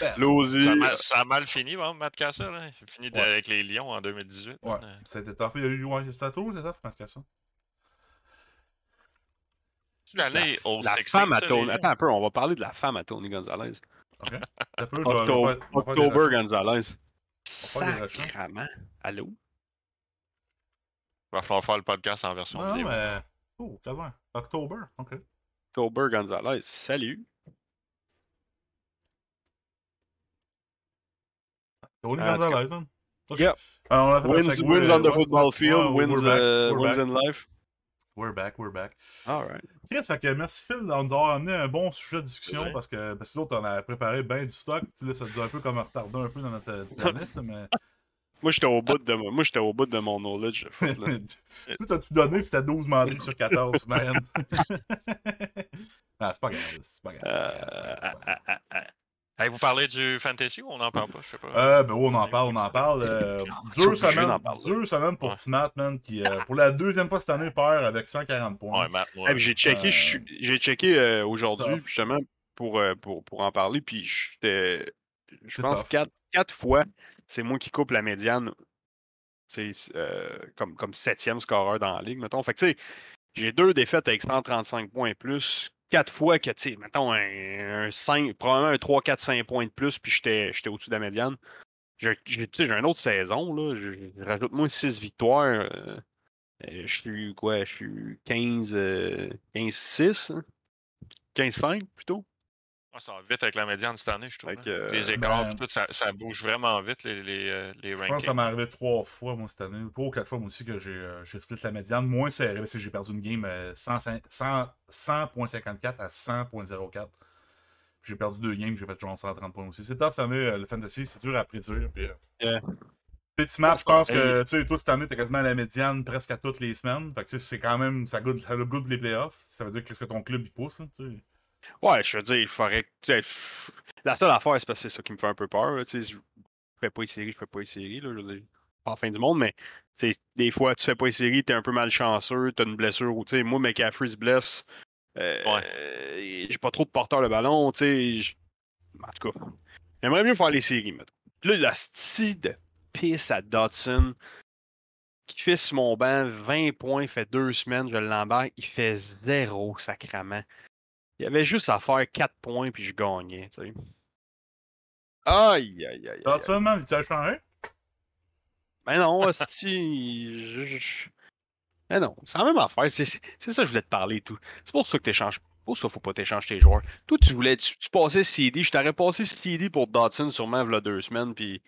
A: Ben non.
B: Losey.
C: Ça a, mal, ça a mal fini, bon, Matt. Hein? Il a fini
A: Ouais.
C: avec les Lions en 2018.
A: Ouais,
C: hein.
A: c'était tough. Il y a eu, c'était toujours c'était tough, Matt.
C: C'est l'année au
B: La
C: 16,
B: femme à Tony. Attends un peu, on va parler de la femme à Tony Gonzalez.
A: Ok. Peu, je vais
B: October,
A: je vais.
B: Gonzalez. Sacrament. Allô?
C: Il va falloir faire le podcast en version
A: Non, non,
C: vidéo.
A: mais. Oh, calme. October, ok.
B: October Gonzalez. Salut.
A: Tony
B: Ah,
A: Gonzalez, man. Ok.
B: Yep.
A: Alors, on a fait
B: Wins, wins on the
A: ouais,
B: football field, wins, uh, wins in life.
A: We're back, we're back.
B: All right.
A: Chris, fait que merci Phil de nous avoir amené un bon sujet de discussion parce que, parce que nous autres, on a préparé bien du stock. Tu sais, là, ça nous a un peu comme retardé un peu dans notre là, mais.
B: Moi, j'étais au bout de mon, moi, j'étais au bout de mon knowledge.
A: Tout t'as-tu donné, puis c'était 12 mandats sur 14, man. ah, c'est pas grave, c'est pas grave.
C: Hey, vous parlez du fantasy ou on n'en parle pas? Je sais pas.
A: Euh, ben oui, on en parle, on en parle. Euh, deux, semaines, deux semaines pour
C: Ouais.
A: Timat, man, qui, euh, pour la deuxième fois cette année, perd avec 140 points.
C: Ouais, Matt, ouais.
B: Hey, puis j'ai checké,
A: Euh,
B: j'ai checké euh, aujourd'hui, justement, pour, euh, pour, pour en parler, puis j'étais, je pense, quatre, quatre fois, c'est moi qui coupe la médiane, euh, comme, comme septième scoreur dans la ligue, mettons. Fait que, tu sais, j'ai deux défaites avec 135 points et plus, quatre fois que, tu sais, mettons, un, un 5, probablement un 3, 4, 5 points de plus, puis j'étais au-dessus de la médiane. J'ai une autre saison, là. Rajoute-moi 6 victoires. euh, euh, je suis quoi? Je suis 15, euh, 15-6, hein? 15-5 plutôt.
C: Ah, ça va vite avec la médiane cette année, je trouve. Hein.
B: que, euh,
C: les écarts,
A: ben-
C: tout, ça, ça bouge vraiment vite, les, les, euh, les
A: Je pense que
C: rankings.
A: ça m'est arrivé trois fois, moi, cette année. Trois ou quatre fois, moi aussi, que j'ai euh, j'ai split la médiane. Moins serré, parce que j'ai perdu une game euh, 100 100 100.54 à 100.04. J'ai perdu deux games, j'ai fait genre 130 points aussi. C'est top cette année, euh, le fantasy, c'est dur à prédire. Puis, euh,
B: Yeah.
A: Petit match, je pense que, tu sais, toi, cette année, t'es quasiment à la médiane presque à toutes les semaines. Fait que, tu sais, c'est quand même, ça goûte, ça goûte les playoffs. Ça veut dire qu'est-ce que ton club, il pousse, tu sais.
B: Ouais, je veux dire, il faudrait. La seule affaire, c'est parce que c'est ça qui me fait un peu peur. là, Je fais pas les séries, je fais pas les séries. Là, je pas la fin du monde, mais des fois, tu fais pas les séries, t'es un peu malchanceux, t'as une blessure. Ou, tu sais, moi, McCaffrey se blesse. euh, euh, j'ai pas trop de porteur le ballon. En tout cas, j'aimerais mieux faire les séries. mettons. Là, la style de pisse à Dodson qui fait sur mon banc 20 points, fait deux semaines, je l'embarque, il fait zéro sacrament. Il y avait juste à faire 4 points puis je gagnais, tu sais. Aïe, aïe, aïe, aïe.
A: Dodson, man, il t'a changé?
B: Ben non, hostie, je- je- Ben non, c'est la même affaire. C'est c'est ça que je voulais te parler et tout. C'est pour ça que t'échanges. Pour ça, faut pas t'échanger tes joueurs. Toi, tu voulais. Tu, tu passais CD. Je t'aurais passé CD pour Dotson sûrement il y a deux semaines. Puis.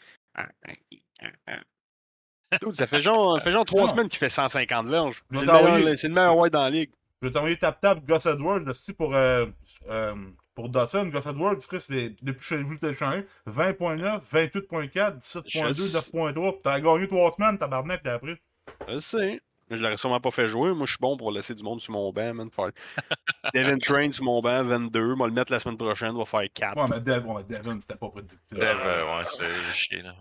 B: Ça fait genre, ça fait genre trois semaines qu'il fait 150 verges. C'est le, meilleur-
A: t'envoyer-
B: c'est le meilleur white dans la ligue.
A: Je vais t'envoyer tap-tap Gus Edwards aussi pour euh, euh, Pour Dawson, Gus Edwards, Chris, c'est- depuis que je suis le changer, 20.9, 28.4, 17.2,
B: Je-
A: 9.3. T'as gagné 3 semaines, tabarnak, t'as appris.
B: Je sais. Mais je l'aurais sûrement pas fait jouer. Moi, je suis bon pour laisser du monde sur mon banc, man. Faire... Devin Train sur mon banc, 22. Moi, le mettre la semaine prochaine, va faire 4.
A: Ouais, mais Dev, ouais, Devin, c'était pas prédictif.
C: Dev, euh, ouais, c'est chier, là.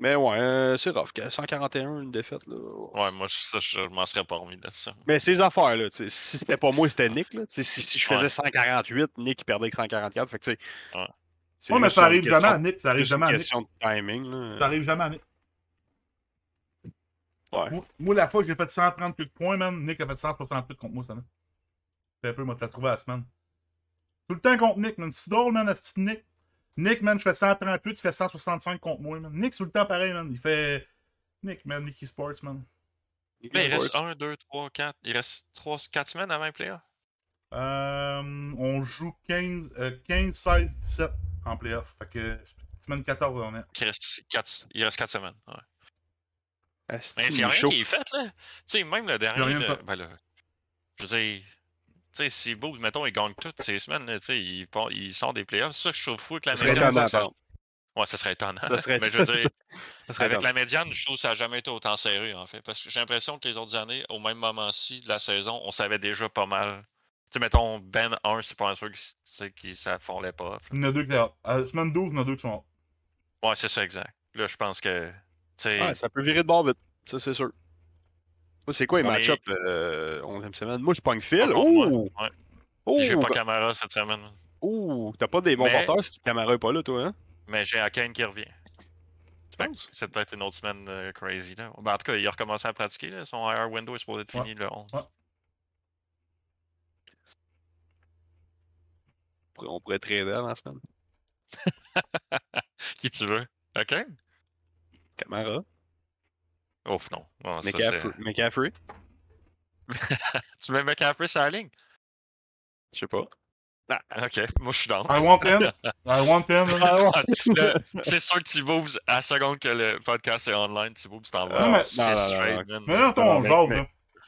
B: Mais ouais, euh, c'est rough. 141, une défaite, là.
C: Ouais, moi, ça, je, je m'en serais pas remis de ça.
B: Mais ces affaires, là, tu sais, si c'était pas moi, c'était Nick, là. Si, si je faisais
C: Ouais.
B: 148, Nick, il perdait avec 144. Fait que, tu sais.
C: Ouais.
B: c'est
A: Ouais, mais ça arrive
B: question-
A: jamais à Nick, ça arrive jamais à Nick.
B: question de timing, là.
A: Ça arrive jamais à Nick.
B: Ouais.
A: Moi, moi, la fois que j'ai fait 138 points, man, Nick a fait 168 contre moi cette année. C'est un peu, moi, te la trouvé à la semaine. Tout le temps contre Nick, man. C'est drôle, man, à ce petit Nick. Nick, man, je fais 138, tu fais 165 contre moi, man. Nick, c'est tout le temps pareil, man. Il fait. Nick, man, Nicky Sports, man.
C: Mais il reste 1, 2, 3, 4. Il reste 3, 4 semaines avant les playoffs?
A: Euh, on joue 15, euh, 15, 16, 17 en playoff. Fait que semaine 14 on est.
C: Il reste 4, il reste 4 semaines. Ouais. Mais
B: il
C: n'y a rien
B: chaud.
C: qui est fait, là. Tu sais, même le dernier.
A: fait.
C: ben là, je veux dire. Tu sais, si Booz, mettons, il gagne toutes ces semaines, là, tu sais, il, il sort des playoffs. C'est ça que je trouve fou avec la
B: Ça serait
C: médiane.
B: étonnant,
C: ça-. Ouais, ça serait étonnant.
B: Ça serait
C: Mais je veux dire, avec
B: étonnant.
C: la médiane, je trouve que ça n'a jamais été autant serré, en fait. Parce que j'ai l'impression que les autres années, au même moment-ci de la saison, on savait déjà pas mal. Tu sais, mettons, Ben 1, c'est pas sûr qu'ils ça fondait pas.
A: Il y en a deux qui sont. À semaine 12, il y en a deux qui sont.
C: Ouais, c'est ça, exact. Là, je pense que.
B: Ouais, ça peut virer de bord vite. Ça, c'est sûr. Moi, c'est quoi les
C: Ouais.
B: match-ups euh, 11e semaine? Moi, je pogne Phil. Ouh!
C: ouais.
B: Ouh!
C: j'ai pas caméra cette semaine.
B: Ouh! T'as pas des bons
C: Mais-
B: porteurs si Camara est pas là, toi, hein?
C: Mais j'ai Akane qui revient.
B: Tu penses?
C: C'est peut-être une autre semaine euh, crazy. Là. Ben, en tout cas, il a recommencé à pratiquer. Là. Son IR window est supposé être
A: Ouais.
C: fini le 11.
A: Ouais.
B: On pourrait- trader avant la semaine.
C: Qui tu veux? Akane?
B: Camara.
C: Ouf, non. Non, ça,
B: McCaffrey?
C: tu mets McCaffrey sur la ligne?
B: Je sais pas.
C: Ok, moi je suis dans.
A: I want him. I want him.
C: c'est sûr que Thibaut, à la seconde que le podcast est online, Thibaut, tu t'en
A: Non,
C: vas.
A: mais-
C: C'est
B: non, non,
C: straight,
B: non.
A: Mais là,
B: Non,
A: on
B: mais-
A: jase,
B: mais-
A: là.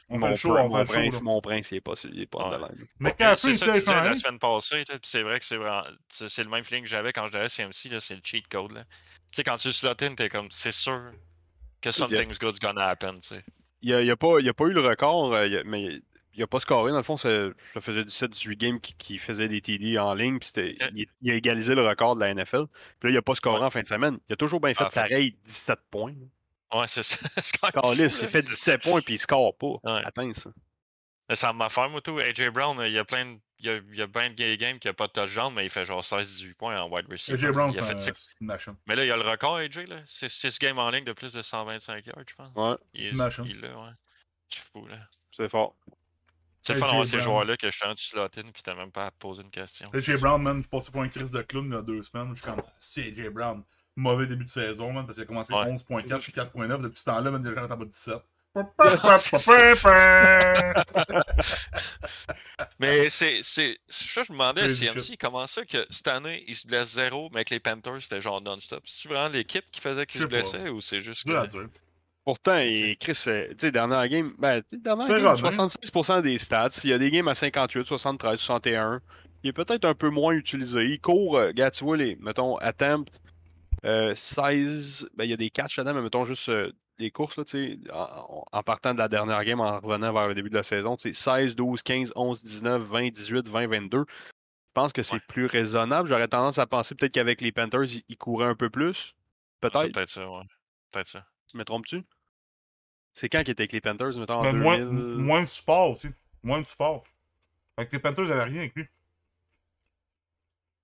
A: On fait
B: mon,
A: le show,
B: prin-
A: on fait
B: mon
A: le show.
B: prince, mon prince, il est pas, il est pas en
C: Ouais.
B: de.
A: Mais
C: C'est ça que la semaine passée, c'est vrai que c'est vraiment- c'est le même feeling que j'avais quand j'étais à CMC, là, c'est le cheat code. là. Tu sais, quand tu slot in, t'es comme, c'est sûr que something's good's gonna happen, tu sais.
B: Il il a pas, il a pas eu le record, euh, mais il a pas scoré. Dans le fond, c'est- ça faisait 17-18 games qui, qui faisait des TD en ligne. Puis il, il a égalisé le record de la NFL. Puis là, il a pas scoré
C: Ouais.
B: en fin de semaine. Il a toujours bien fait
C: Ah,
B: pareil, 17 points.
C: Ouais, c'est ça.
B: Carlis, il fait
C: C'est-
B: 17 points puis il score pas.
C: Ouais.
B: Atteins ça.
C: Ça m'a fait, moi, tout. AJ Brown, il y a plein de. Il y a, il y a plein de games qui a pas de touchdown, mais il fait genre 16-18 points en wide receiver.
A: AJ Brown, c'est
C: six-
A: une.
C: Mais là, il y a le record, AJ, là. C'est 6 games en ligne de plus de 125 yards, je pense.
B: Ouais,
C: Il est, il l'a, ouais. C'est fou, là.
B: c'est fort.
C: C'est le fun d'avoir ces joueurs-là que je suis en slot in puis t'as même pas à te poser une question.
A: AJ Brown, man, je passais pour un crise de clown il y a deux semaines. Je suis comme, c'est AJ Brown. Mauvais début de saison, man, parce qu'il a commencé
C: Ouais.
A: 11.4 puis 4.9. Depuis ce temps-là, man, déjà, t'as pas 17.
C: Mais c'est. c'est ça, je me demandais à CMC comment ça que cette année, il se blesse zéro, mais avec les Panthers, c'était genre non-stop? C'est-tu vraiment l'équipe qui faisait qu'il
A: Je
C: se
A: pas.
C: blessait ou c'est juste
A: à
C: que.
A: dire.
B: Pourtant, et Chris, euh, tu sais, dernière game, ben, tu sais, dernière game,
A: Robin.
B: 66% des stats. Il y a des games à 58, 73, 61. Il est peut-être un peu moins utilisé. Il court, euh, regarde, tu vois, les, mettons, attempt, euh, 16, ben, il y a des catchs là-dedans, mais mettons juste euh, les courses, là, tu sais, en, en partant de la dernière game, en revenant vers le début de la saison, tu sais, 16, 12, 15, 11, 19, 20, 18, 20, 22. Je pense que c'est
C: Ouais.
B: plus raisonnable. J'aurais tendance à penser peut-être qu'avec les Panthers, ils, ils couraient un peu plus.
C: C'est
B: Peut-être.
C: peut-être ça, ouais. Peut-être ça.
B: Me trompes-tu? C'est quand qu'il était avec les Panthers, mettons, en
A: Mais moins,
B: 2000?
A: moins de support aussi. Moins de support. Fait que les Panthers n'avaient rien avec lui.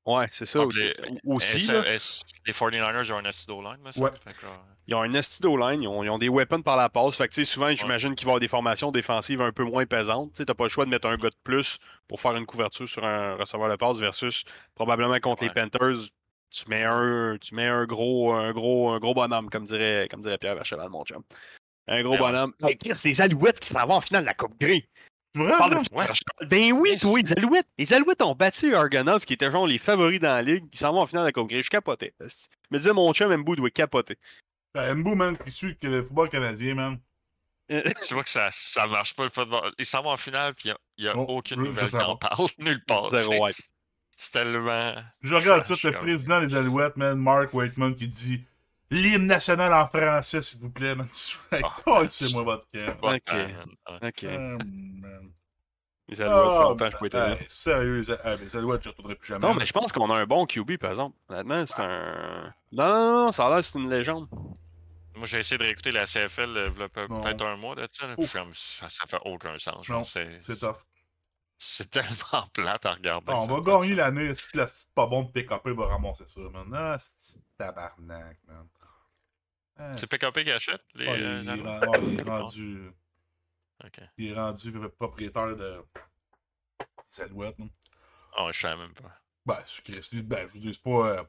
B: Ouais, c'est ça.
C: Donc,
B: tu
C: les-
B: Aussi,
C: S-
B: là,
C: S- les 49ers ont un astido line, mais ça?
A: Ouais.
C: Que, euh,
B: ils ont un estido line, ils ont, ils ont des weapons par la passe. Fait que, tu sais, souvent, j'imagine qu'il va y avoir des formations défensives un peu moins pesantes. Tu sais, t'as pas le choix de mettre un gars de plus pour faire une couverture sur un receveur de passe versus probablement contre les
C: Ouais.
B: Panthers. Tu mets un, tu mets un gros, un gros, un gros bonhomme, comme dirait, comme dirait Pierre Vercheval, mon chum. Un gros
C: Ben ouais.
B: bonhomme. Hey, Chris, c'est les Alouettes qui s'en vont en finale de la Coupe Grey.
A: C'est vrai,
B: Parle de. Ben oui, toi, les Alouettes. Les Alouettes ont battu les Argonauts, qui étaient genre les favoris dans la ligue. Ils s'en vont en finale de la Grey. Je capotais. Je me disais, mon chum Mbou doit capoter.
A: T'as Mbo, man, qui suit que le football canadien, man.
C: tu vois que ça, ça marche pas le football. Ils s'en vont en finale, puis il n'y a,
A: Oh,
C: aucune
A: je- je
C: nouvelle qui en
A: pas.
C: parle nulle part. C'est tellement.
A: Je regarde ça, le président des Alouettes, man, Mark Waitman, qui dit l'hymne national en français, s'il vous plaît, man.
C: Ah,
A: c'est moi votre cœur.
B: Ok. Ok.
A: Ah, man.
B: Les Alouettes, ça fait
A: Ah,
B: longtemps que je peux être
A: hey, sérieux, les A- ah, les Alouettes, je ne retournerai plus jamais.
B: Non, mais je pense qu'on a un bon QB, par exemple. Honnêtement, c'est un. Non, non, non, ça a l'air que c'est une légende.
C: Moi, j'ai essayé de réécouter la CFL euh, peut-être un mois de ça. ça, ça fait aucun sens.
A: Non,
C: C'est
A: tough.
C: c'est tellement plate à regarder.
A: Ah, on
C: ça
A: va gagner l'année. Si la c'est pas bon de PKP va ramasser ça, man. Ah, c'est tabarnak, man. Ah,
C: C'est PKP qui achète les.
A: Ah,
C: euh,
A: il, est il rendu.
C: Ok.
A: Il est rendu propriétaire de. des Alouettes, man.
C: Ah, je savais même pas.
A: Ben, c'est ben, je vous dis, c'est pas. euh,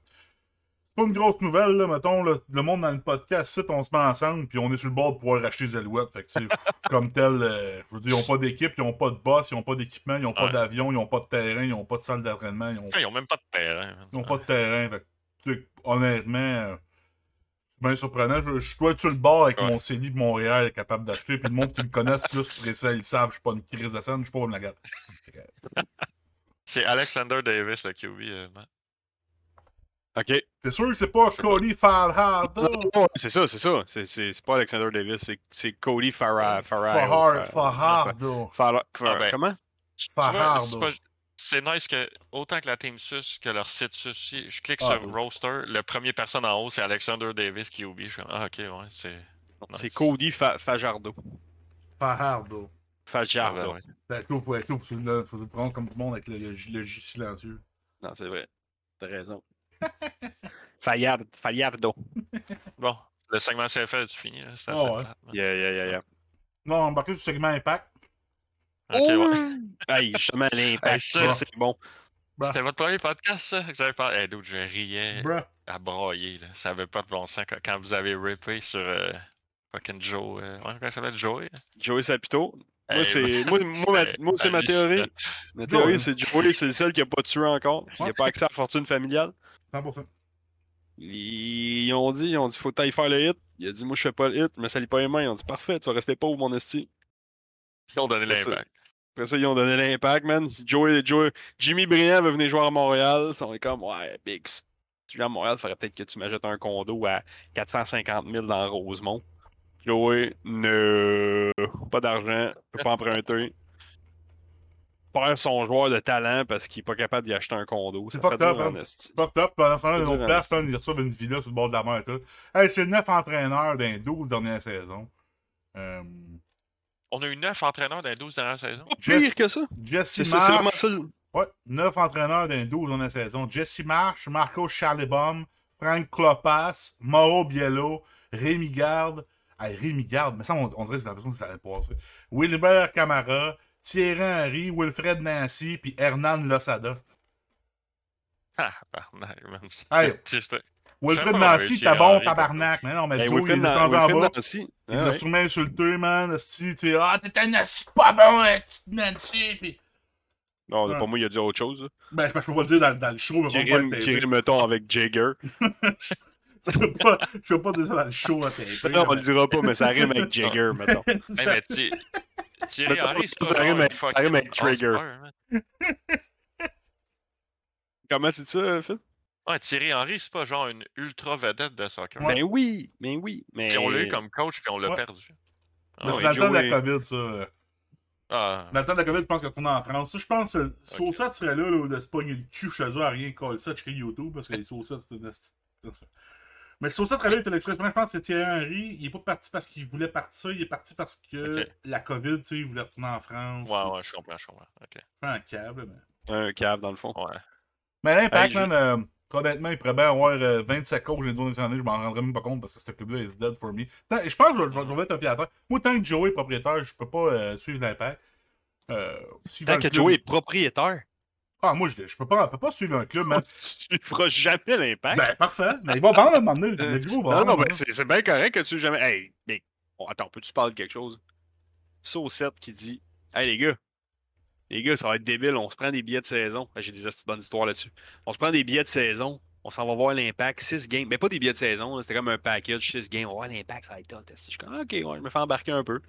A: c'est pas une grosse nouvelle, là, mettons, là, le monde dans le podcast, c'est on se met ensemble, puis on est sur le bord de pouvoir racheter les Alouettes, fait que, tu sais, comme tel, euh, je veux dire, ils ont pas d'équipe, ils ont pas de boss, ils ont pas d'équipement, ils ont pas
C: Ouais.
A: d'avion, ils ont pas de terrain, ils ont pas de salle d'entraînement, ils ont,
C: Ils ont même pas de terrain.
A: ils ont pas de terrain, fait que, tu sais, honnêtement, euh, bien surprenant, je, je dois être sur le bord avec
C: Ouais.
A: mon CELI de Montréal, capable d'acheter, puis le monde qui me connaisse plus, pour ça, ils savent, je suis pas une crise de scène, je suis pas une la gueule.
C: C'est Alexander Davis, le QB. euh.
B: Ok.
A: C'est sûr que c'est pas Cody Farhada.
B: C'est ça, c'est ça. C'est- pas Alexander Davis, c'est- c'est Cody Farah. Farah.
A: Fahar- Fajardo.
B: Farah- Farah-
C: Ah ben,
B: Comment?
A: Fajardo.
C: C'est nice que, autant que la Team Sus que leur site Sus, je clique
A: Ah,
C: sur
A: oui.
C: Roster, le premier personne en haut, c'est Alexander Davis qui oublie. Je suis comme, ah, ok, ouais, c'est.
B: C'est. Cody Fa- Fajardo.
A: Fajardo.
C: Ah,
B: Fajardo.
C: ben ouais.
A: Ben, faut, le- faut le prendre comme tout le monde avec le, le le J silencieux.
B: Non, c'est vrai. T'as raison. Fayard, Fayardo.
C: Bon, le segment CFL, tu finis, là. C'est assez
A: ouais.
C: plate, man.
B: Yeah, yeah, yeah, yeah.
A: Non, embarqué sur le segment Impact.
C: Ok, ouais.
B: Hey, justement, l'impact,
C: Hey, ça,
B: c'est bon.
C: C'était votre premier podcast, ça? Que vous avez parlé? Hey, dude, je riais
A: Bruh.
C: à broyer, là. Ça avait pas de bon sens quand, vous avez rippé sur euh, fucking Joe. Euh... Ouais, comment ça s'appelle, Joey?
B: Joey Sapito. Moi,
C: Hey,
B: c'est moi, moi, ma-
C: c'était
B: moi, c'est ma théorie. Ma théorie, c'est Joey, c'est le seul qui a pas tué encore. Il n'a pas accès à la fortune familiale.
A: 100%.
B: Ils ont dit, ils ont dit, faut que t'ailles faire le hit. Il a dit, moi, je fais pas le hit, mais ça lit pas les mains. Ils ont dit, parfait, tu vas rester pauvre, mon esti.
C: Ils ont donné l'impact.
B: Après ça, ils ont donné l'impact, man. Joey, Joey, Jimmy Briand va venir jouer à Montréal. Ils sont comme, ouais, big. Si tu viens à Montréal, il faudrait peut-être que tu m'achètes un condo à 450 000 dans Rosemont. Joey, ne. Pas d'argent, peut pas emprunter. Perd son joueur de talent parce qu'il est pas capable d'y acheter un condo.
A: C'est fucked up, hein. Fucked up, pendant ce temps-là, les autres places,
B: hein.
A: man, ils reçoivent une villa sur le bord de la mer et tout. Hey, c'est 9 entraîneurs dans les 12 dernières saisons. Euh,
C: On a eu neuf entraîneurs dans les 12 dernières saisons.
B: Pire
A: Jess-
B: que ça.
A: Jesse
B: C'est ça, c'est vraiment
A: Marsh.
B: ça.
A: Ouais, 9 entraîneurs dans les 12 dernières saisons. Jesse Marsh, Marco Charlebom, Frank Klopas, Mauro Biello, Rémi Garde. Hey, Rémi Garde, mais ça, on, on dirait que c'est l'impression que ça allait passer. Wilbert Camara, Thierry Henry, Wilfred Nancy, puis Hernan Losada.
C: Ah, tabarnak, man.
A: Hey. Wilfred Nancy, t'es
C: à
A: bon, tabarnak. Mais non, mais
B: Hey,
A: Joe, il est descendu en bas.
B: Nancy.
A: Il
B: Ah
A: l'a
B: ouais.
A: sûrement insulté, man. esti, tu sais, ah, t'es un esti pas bon, hein, petite Nancy. Puis,
B: Non,
A: Ouais.
B: pour moi, il a dit autre chose. là.
A: ben, je peux pas le dire dans, dans le show, mais
B: Qui
A: on va pas
B: rime, mettons, avec Jagger.
A: Je peux pas, je peux pas dire ça dans le show à taper.
B: Non, on le dira pas, mais ça rime avec Jagger, mettons.
C: Hey, mais Thi- Thierry Henry, c'est pas
B: ça rime avec- ça
C: fucking
B: rime avec Trigger. Comment c'est ça, Phil?
C: Ouais, Thierry Henry, c'est pas genre une ultra vedette de soccer.
A: Ouais.
B: Ben oui, ben oui. Mais...
C: Puis on l'a eu comme coach, puis on l'a
A: Ouais.
C: perdu.
A: Mais
B: Ah
A: c'est
B: ouais,
A: dans le temps de la COVID, ça. euh.
C: Ah,
A: Dans le temps de la COVID, je pense qu'on tourne en France. Ça, je pense que Saucette serait là, là, de se pogner le cul chez eux à rien coller ça, checker YouTube, parce que les Saucettes, c'était une Mais Saucette serait là, il était l'express. Je pense que Thierry Henry, il est pas parti parce qu'il voulait partir, il est parti parce que la COVID, tu sais, il voulait retourner en France.
C: ouais,
A: puis
C: ouais, je comprends, je comprends. Ok.
A: Un câble, mais.
B: Un cave, dans le fond.
C: Ouais.
A: Mais l'impact,
B: Hey, je-
A: man, euh, honnêtement, il pourrait bien avoir euh, 27 coachs les deux dernières années, je m'en rendrais même pas compte parce que ce club-là is dead for me. Tant- Je pense que je vais- mettre un pied à terre. Moi, tant que Joey est propriétaire, je peux pas euh, suivre l'impact. Euh,
B: Tant que Joey est propriétaire,
A: Ah, moi, je, je peux pas, pas suivre un club, man.
B: tu ne feras jamais l'impact.
A: ben, parfait. Mais il va vendre à un moment donné. Le gros va
B: non, non,
A: hein.
B: c'est c'est bien correct que tu jamais. Hey, mais... bon, attends, peux-tu parler de quelque chose? Saucette qui dit Hey les gars, les gars, ça va être débile, on se prend des billets de saison. Ah, J'ai des bonnes histoires là-dessus. On se prend des billets de saison, on s'en va voir l'impact, 6 games. Mais pas des billets de saison, c'était comme un package, 6 games, on va voir l'impact, ça va être top. Je suis comme, ok, ouais, je me fais embarquer un peu.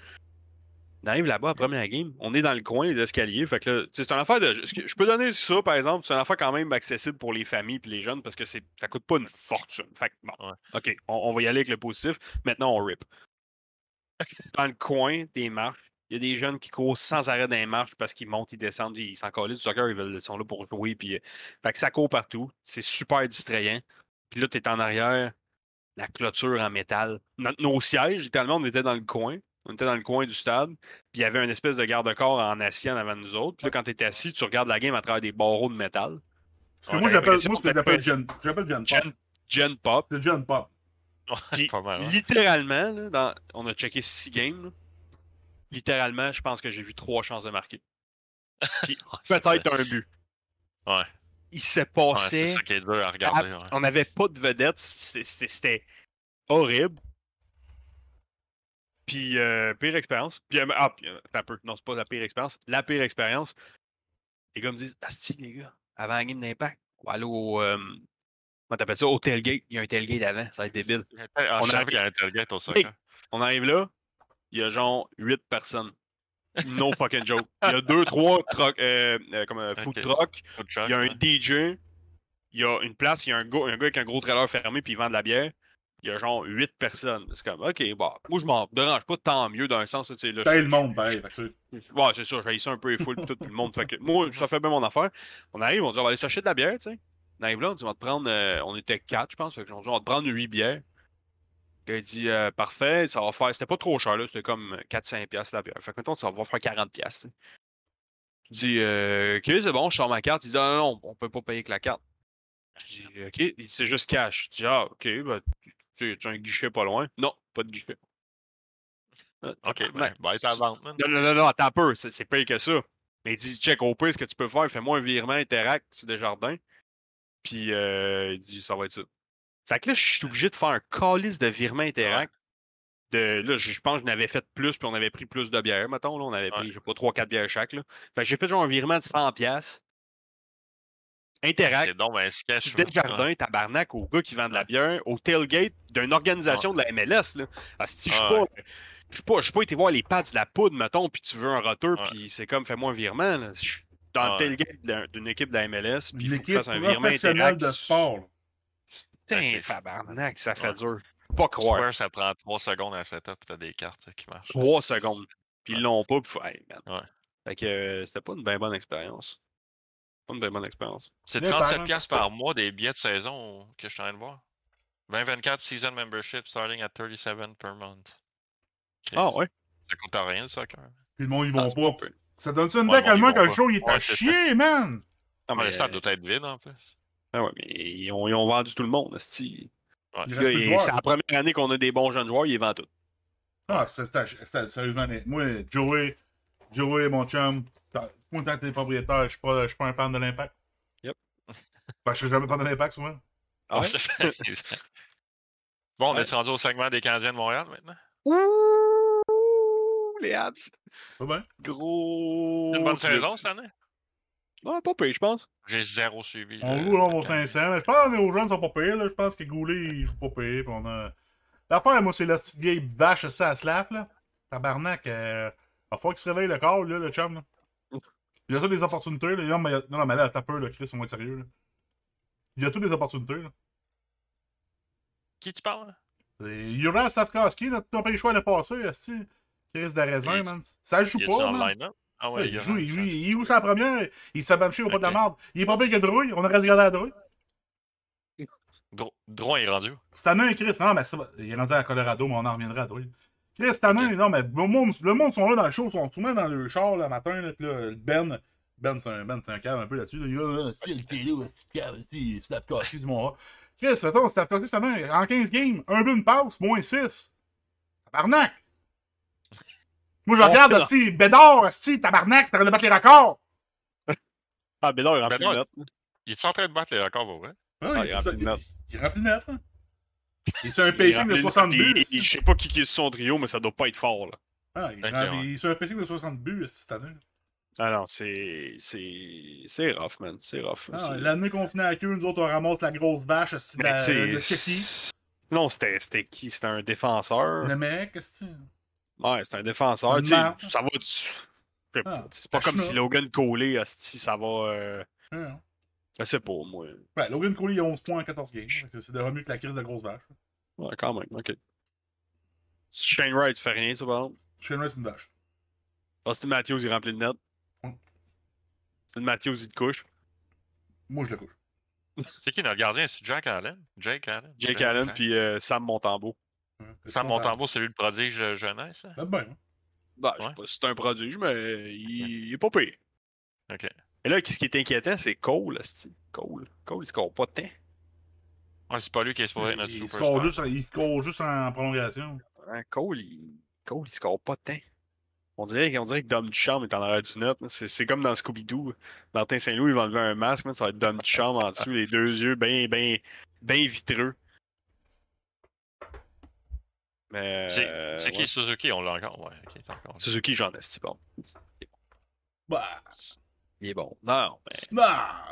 B: On arrive là-bas, à la première game, on est dans le coin des escaliers. Fait que là, tu sais, c'est une affaire de. Je peux donner ça, par exemple, c'est une affaire quand même accessible pour les familles et les jeunes parce que ça coûte pas une fortune. Fait que, bon,
C: Ouais.
B: OK, on, on va y aller avec le positif. Maintenant, on rip. Dans le coin des marches, il y a des jeunes qui courent sans arrêt dans les marches parce qu'ils montent, ils descendent, ils s'en collent du soccer, ils, veulent, ils sont là pour jouer. Puis, euh, fait que ça court partout. C'est super distrayant. Puis là, tu es en arrière, la clôture en métal. Notre- nos sièges, littéralement, on était dans le coin. On était dans le coin du stade. Puis il y avait une espèce de garde-corps en acier en avant de nous autres. Puis là, quand tu es assis, tu regardes la game à travers des barreaux de métal.
A: Parce que moi, j'appelle ce Gen, Gen Pop.
B: Gen, Gen Pop.
A: C'est Gen Pop.
B: Puis,
C: Pas mal, ouais.
B: littéralement, là, dans- on a checké six games. là. Littéralement, je pense que j'ai vu trois chances de marquer.
C: Ouais, c'est ça.
B: Peut-être un but.
C: Ouais.
B: Il se
C: Ouais,
B: passait.
C: c'est ça qui est dur à regarder. ouais.
B: On n'avait pas de vedette. C'était horrible. Puis, euh, pire expérience. Puis, euh, ah, puis, euh, un peu. Non, c'est pas la pire expérience. La pire expérience. Les gars me disent Asti, les gars, avant la game d'impact, va aller au. Euh, comment t'appelles ça? Au tailgate. Il y a un tailgate avant. Ça va être débile.
C: Ah,
B: On arrive-
C: y a un tailgate au.
B: On arrive là. Il y a genre 8 personnes. No fucking joke. Il y a deux, trois truck, euh, euh, comme un food
C: Ok.
B: truck.
C: Food truck,
B: Il y a un
C: ouais.
B: DJ. Il y a une place. Il y a un gars, un gars avec un gros trailer fermé puis il vend de la bière. Il y a genre 8 personnes. C'est comme, OK, bon, moi je m'en dérange pas tant mieux d'un sens. Tu sais, là,
A: le monde, c'est-
B: Ouais, c'est ça, j'ai ça un peu les foules tout, le monde. Fait que moi, ça fait bien mon affaire. On arrive, on dit, on va aller chercher de la bière, tu sais. On arrive là, on dit, on va te prendre, euh, on était quatre, je pense. Fait que on dit, on va te prendre huit bières. Il a dit, euh, parfait, ça va faire, c'était pas trop cher, là, c'était comme 4-5$ piastres la bière. Fait que mettons, ça va faire 40$. piastres, tu sais. Je dis, euh, ok, c'est bon, je sors ma carte. Il dit, ah, non, non, on peut pas payer avec la carte. Je dis, ok, c'est juste cash. Je dis, ah, ok, bah, tu tu as un guichet pas loin. Non, pas de guichet. Ah,
C: Ok,
B: tabarnak.
C: ben, ben, à.
B: Non, non, non, non, attends un peu, c'est c'est pire que ça. Mais il dit, check, au pire, ce que tu peux faire, fais-moi un virement Interact sur Desjardins. Puis euh, il dit, ça va être ça. Fait que là, je suis obligé de faire un calice de virement Interact. De, là, je pense que je n'avais fait plus, puis on avait pris plus de bières, mettons. Là, on avait pris, je sais pas, 3-4 bières chaque. Là. Fait que j'ai fait genre un virement de 100$. piastres. Interact.
C: C'est donc ben sketch.
B: Tu
C: là.
B: Desjardins, tabarnak, au gars qui vend de la bière, au tailgate d'une organisation de la MLS. Là. Asti, je suis
C: Ah
B: pas.
C: ouais.
B: Je suis pas, je suis pas été voir les pads de la poudre, mettons, puis tu veux un roteur, puis c'est comme fais-moi un virement. là. Je suis dans le
C: Ouais.
B: tailgate d'un- d'une équipe de la MLS, puis il faut que je fasse un virement interact.
A: de sport.
B: Putain,
C: Ben, c'est-
B: tabarnak, ça fait
C: Ouais.
B: dur. Pas croire.
C: Square, ça prend 3 secondes à setup, t'as des cartes qui marchent.
B: 3
C: C'est-
B: secondes. Puis ils l'ont pas, puis faut- hey, man.
C: Ouais.
B: Fait que euh, c'était pas une bien bonne expérience. Pas une bien bonne expérience.
C: C'est
A: Les
C: 37$
A: parents.
C: piastres par mois des billets de saison que je suis en train de voir. 2024 season membership starting at 37 per month. Chris,
B: Ah ouais?
C: Ça coûte rien le soccer.
A: Puis le monde, ils
B: Ah,
A: vont pas. Ça donne ça une
C: Ouais,
A: deck à
C: ils
A: moi
C: vont
A: que le show, il est à
C: ça.
A: chier, man!
B: Ah,
C: Ouais,
B: mais,
C: le stade doit être vide en plus.
B: Ah ouais, mais ils ont, ils ont vendu tout le monde.
C: Ouais,
B: C'est la première année qu'on a des bons jeunes joueurs, il vend tout.
A: Ah, c'est- c'était sérieusement. Moi, Joey, Joey, mon chum, moi, tant que t'es propriétaire, je suis pas, je suis pas un fan de l'impact.
B: Yep.
A: Fait que je suis jamais fan de l'impact, souvent.
B: Ah ouais?
C: Ça. bon, on
B: Ouais.
C: est rendu au segment des Canadiens de Montréal maintenant?
B: Ouh, les abs.
A: Pas bien.
B: Gros.
C: Une bonne saison cette année?
B: Ouais, pas pire, je pense.
C: J'ai zéro suivi.
A: On
C: le-
A: joue là, on va
C: le
A: au 500. Mais je pense que nos jeunes sont pas pires. Là. Je pense que Goulet, il joue pas pire. On a... L'affaire, moi, c'est la petite vieille vache, ça, à Slaf, là. Tabarnak. Euh... Il va falloir qu'il se réveille le corps, là, le chum. Là. Il y a toutes des opportunités. Là. Non, mais, non, non, mais là, t'as peur, là, Chris, on va être sérieux. Là. Il y a toutes des opportunités. Là.
C: Qui tu parles? là?
A: Et Yura Stavkowski, notre pays choix l'année passée, est-ce Chris de raisin, man. Ça joue pas, man.
C: Ah
A: Ouais, il, joue, il,
C: chance.
A: il, il joue sa première, il s'est banché au pas de la merde. Il est pas pire que Drouille, on aurait dû garder à Drouille.
C: Dro- Drouin est rendu.
A: Cette année, Chris, non, mais ça il est rendu à Colorado, mais on en reviendra à Drouille. Chris, cette année, non, mais le monde, le monde sont là dans le show, sont souvent dans le char le matin, là, Ben, Ben, c'est un, ben, c'est un cave un peu là-dessus. Là. Il a, ah, c'est le télé, c'est cave, c'est Stavkowski, c'est mon. Chris, attends, Stavkowski, cette année, en 15 games, un but, une passe, moins 6. Tabarnak! Moi, je
B: On
A: regarde, si Bédard, si tabarnak, t'arrêtes de battre les records.
B: Ah, Bédard, il remplit
C: Bédard,
B: le net.
C: Il est en train de battre les records, pour vrai?
A: Ah,
B: Ah,
A: il,
B: il remplit le net.
A: il remplit le net, là. Et c'est un
B: Il
A: pacing de
B: le net,
A: 60
B: puis
A: buts.
B: il-. Je sais pas qui qui est son trio, mais ça doit pas être fort, là.
A: Ah, il,
C: Ok,
A: remplit- il est sur un pacing de 60 buts cette année.
B: Ah non, c'est. C'est. C'est rough, man. C'est rough.
A: Ah, L'année qu'on finit avec eux, nous autres, on ramasse la grosse vache de de
B: Non, c'était c'était qui? C'était un défenseur.
A: Le mec, qu'est-ce que
B: Ouais, c'est un défenseur.
A: Ça
B: tu sais,
A: marche.
B: Ça va. tu-
A: Ah,
B: C'est pas comme si Logan Coley, asti, ça va. euh,
A: Hein.
B: Je sais pas, moi.
A: Ouais, Logan Cooley, il a 11 points en 14 games. C'est de mieux que la crise de grosse vache.
B: Ouais, quand même, ok. Shane Wright, tu fais rien, ça, par exemple?
A: Shane Wright, c'est une vache.
B: Austin Matthews, il remplit le net.
A: Ouais.
B: Austin Matthews, il te couche.
A: Moi, je le couche.
C: C'est qui notre gardien? C'est Jack Allen? Jake Allen?
B: Jake
C: Jack-
B: Allen, puis euh, Sam Montembeau.
A: Hein.
C: Sam Montembeau, c'est lui le prodige de jeunesse. hein?
A: Faites bien. hein.
B: Ben, je sais
C: Ouais.
B: pas si c'est un prodige, mais il, il est pas pire.
C: Ok.
B: Et là, ce qui est inquiétant, c'est Cole, asti. Cole. Cole, il score pas de temps.
C: Ouais, c'est pas lui qui est supposé être notre
A: Il score, juste, il score juste en prolongation.
B: Hein, Cole, il... Cole, il score pas de temps. On dirait, on dirait que Dom Duchamp est en arrière du net. C'est c'est comme dans Scooby-Doo. Martin Saint-Louis, il va enlever un masque, man, ça va être Dom Duchamp en dessous, les deux yeux bien ben, ben vitreux. Mais.
C: C'est
B: euh,
C: c'est qui
B: ouais.
C: Suzuki? On l'a encore. Ouais, ok, t'as encore.
B: Suzuki, j'en ai, c'est bon.
A: Bah,
B: Il est bon. Non, mais.
A: non,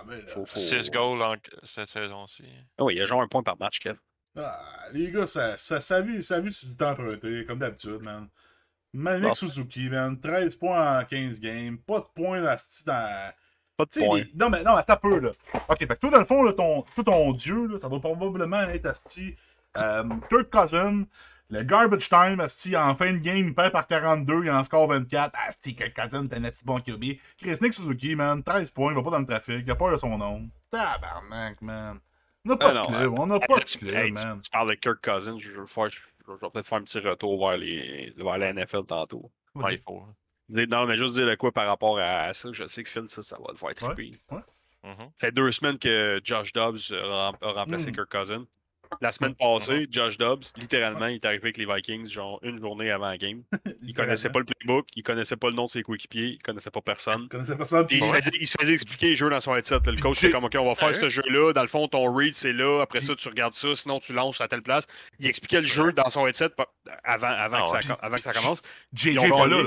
A: mais. là,
B: Faut, faut...
C: 6 goals en- cette saison-ci.
B: Ah oui, il y a genre un point par match, Kev.
A: Ah, les gars, ça, ça, ça, vit, ça vit sur du temps emprunté, comme d'habitude, man. Manic
B: Bon.
A: Suzuki, man. 13 points en 15 games. Pas de points dans, dans,
B: Pas de
A: Tu sais,
B: point.
A: les- Non, mais non, attends un peu, là. Ok, fait que toi, dans le fond, là, ton, toi, ton dieu, là, ça doit probablement être Asti. Euh, Kirk Cousin, le garbage time, Asti, en fin de game, il perd par 42, il en score 24. Asti, Kirk Cousin, t'es un petit bon QB. Chris Nick Suzuki, man, 13 points, il va pas dans le trafic, il a peur de son nom. Tabarnak, man. On n'a pas
B: Ah
A: de
B: non,
A: club, on n'a pas de
B: tu,
A: club,
B: hey, tu-
A: man.
B: tu parles de Kirk Cousins, je vais, faire- je vais peut-être faire un petit retour vers, les, vers la NFL tantôt.
C: Ouais, il faut. hein.
B: Non, mais juste dire de quoi par rapport à ça. Je sais que Phil, ça, ça va le faire triper.
C: Mhm.
B: Ça fait deux semaines que Josh Dobbs a, rem- a remplacé
A: Mm.
B: Kirk Cousins. La semaine passée, Josh Dobbs, littéralement, il est arrivé avec les Vikings, genre une journée avant la game. Il connaissait pas le playbook, il connaissait pas le nom de ses coéquipiers, il connaissait pas personne.
A: Je connaissais personne.
B: Puis il, se faisait, il se faisait expliquer les jeux dans son headset. là. Le coach était comme, OK, on va faire ce jeu-là. Dans le fond, ton read, c'est là. Après
A: Puis-
B: ça, tu regardes ça. Sinon, tu lances à telle place. Il expliquait le jeu dans son headset avant, avant,
C: Ah
B: que, ça,
C: ouais.
B: avant que ça commence.
A: JJ
B: Ils ont
A: est pas là.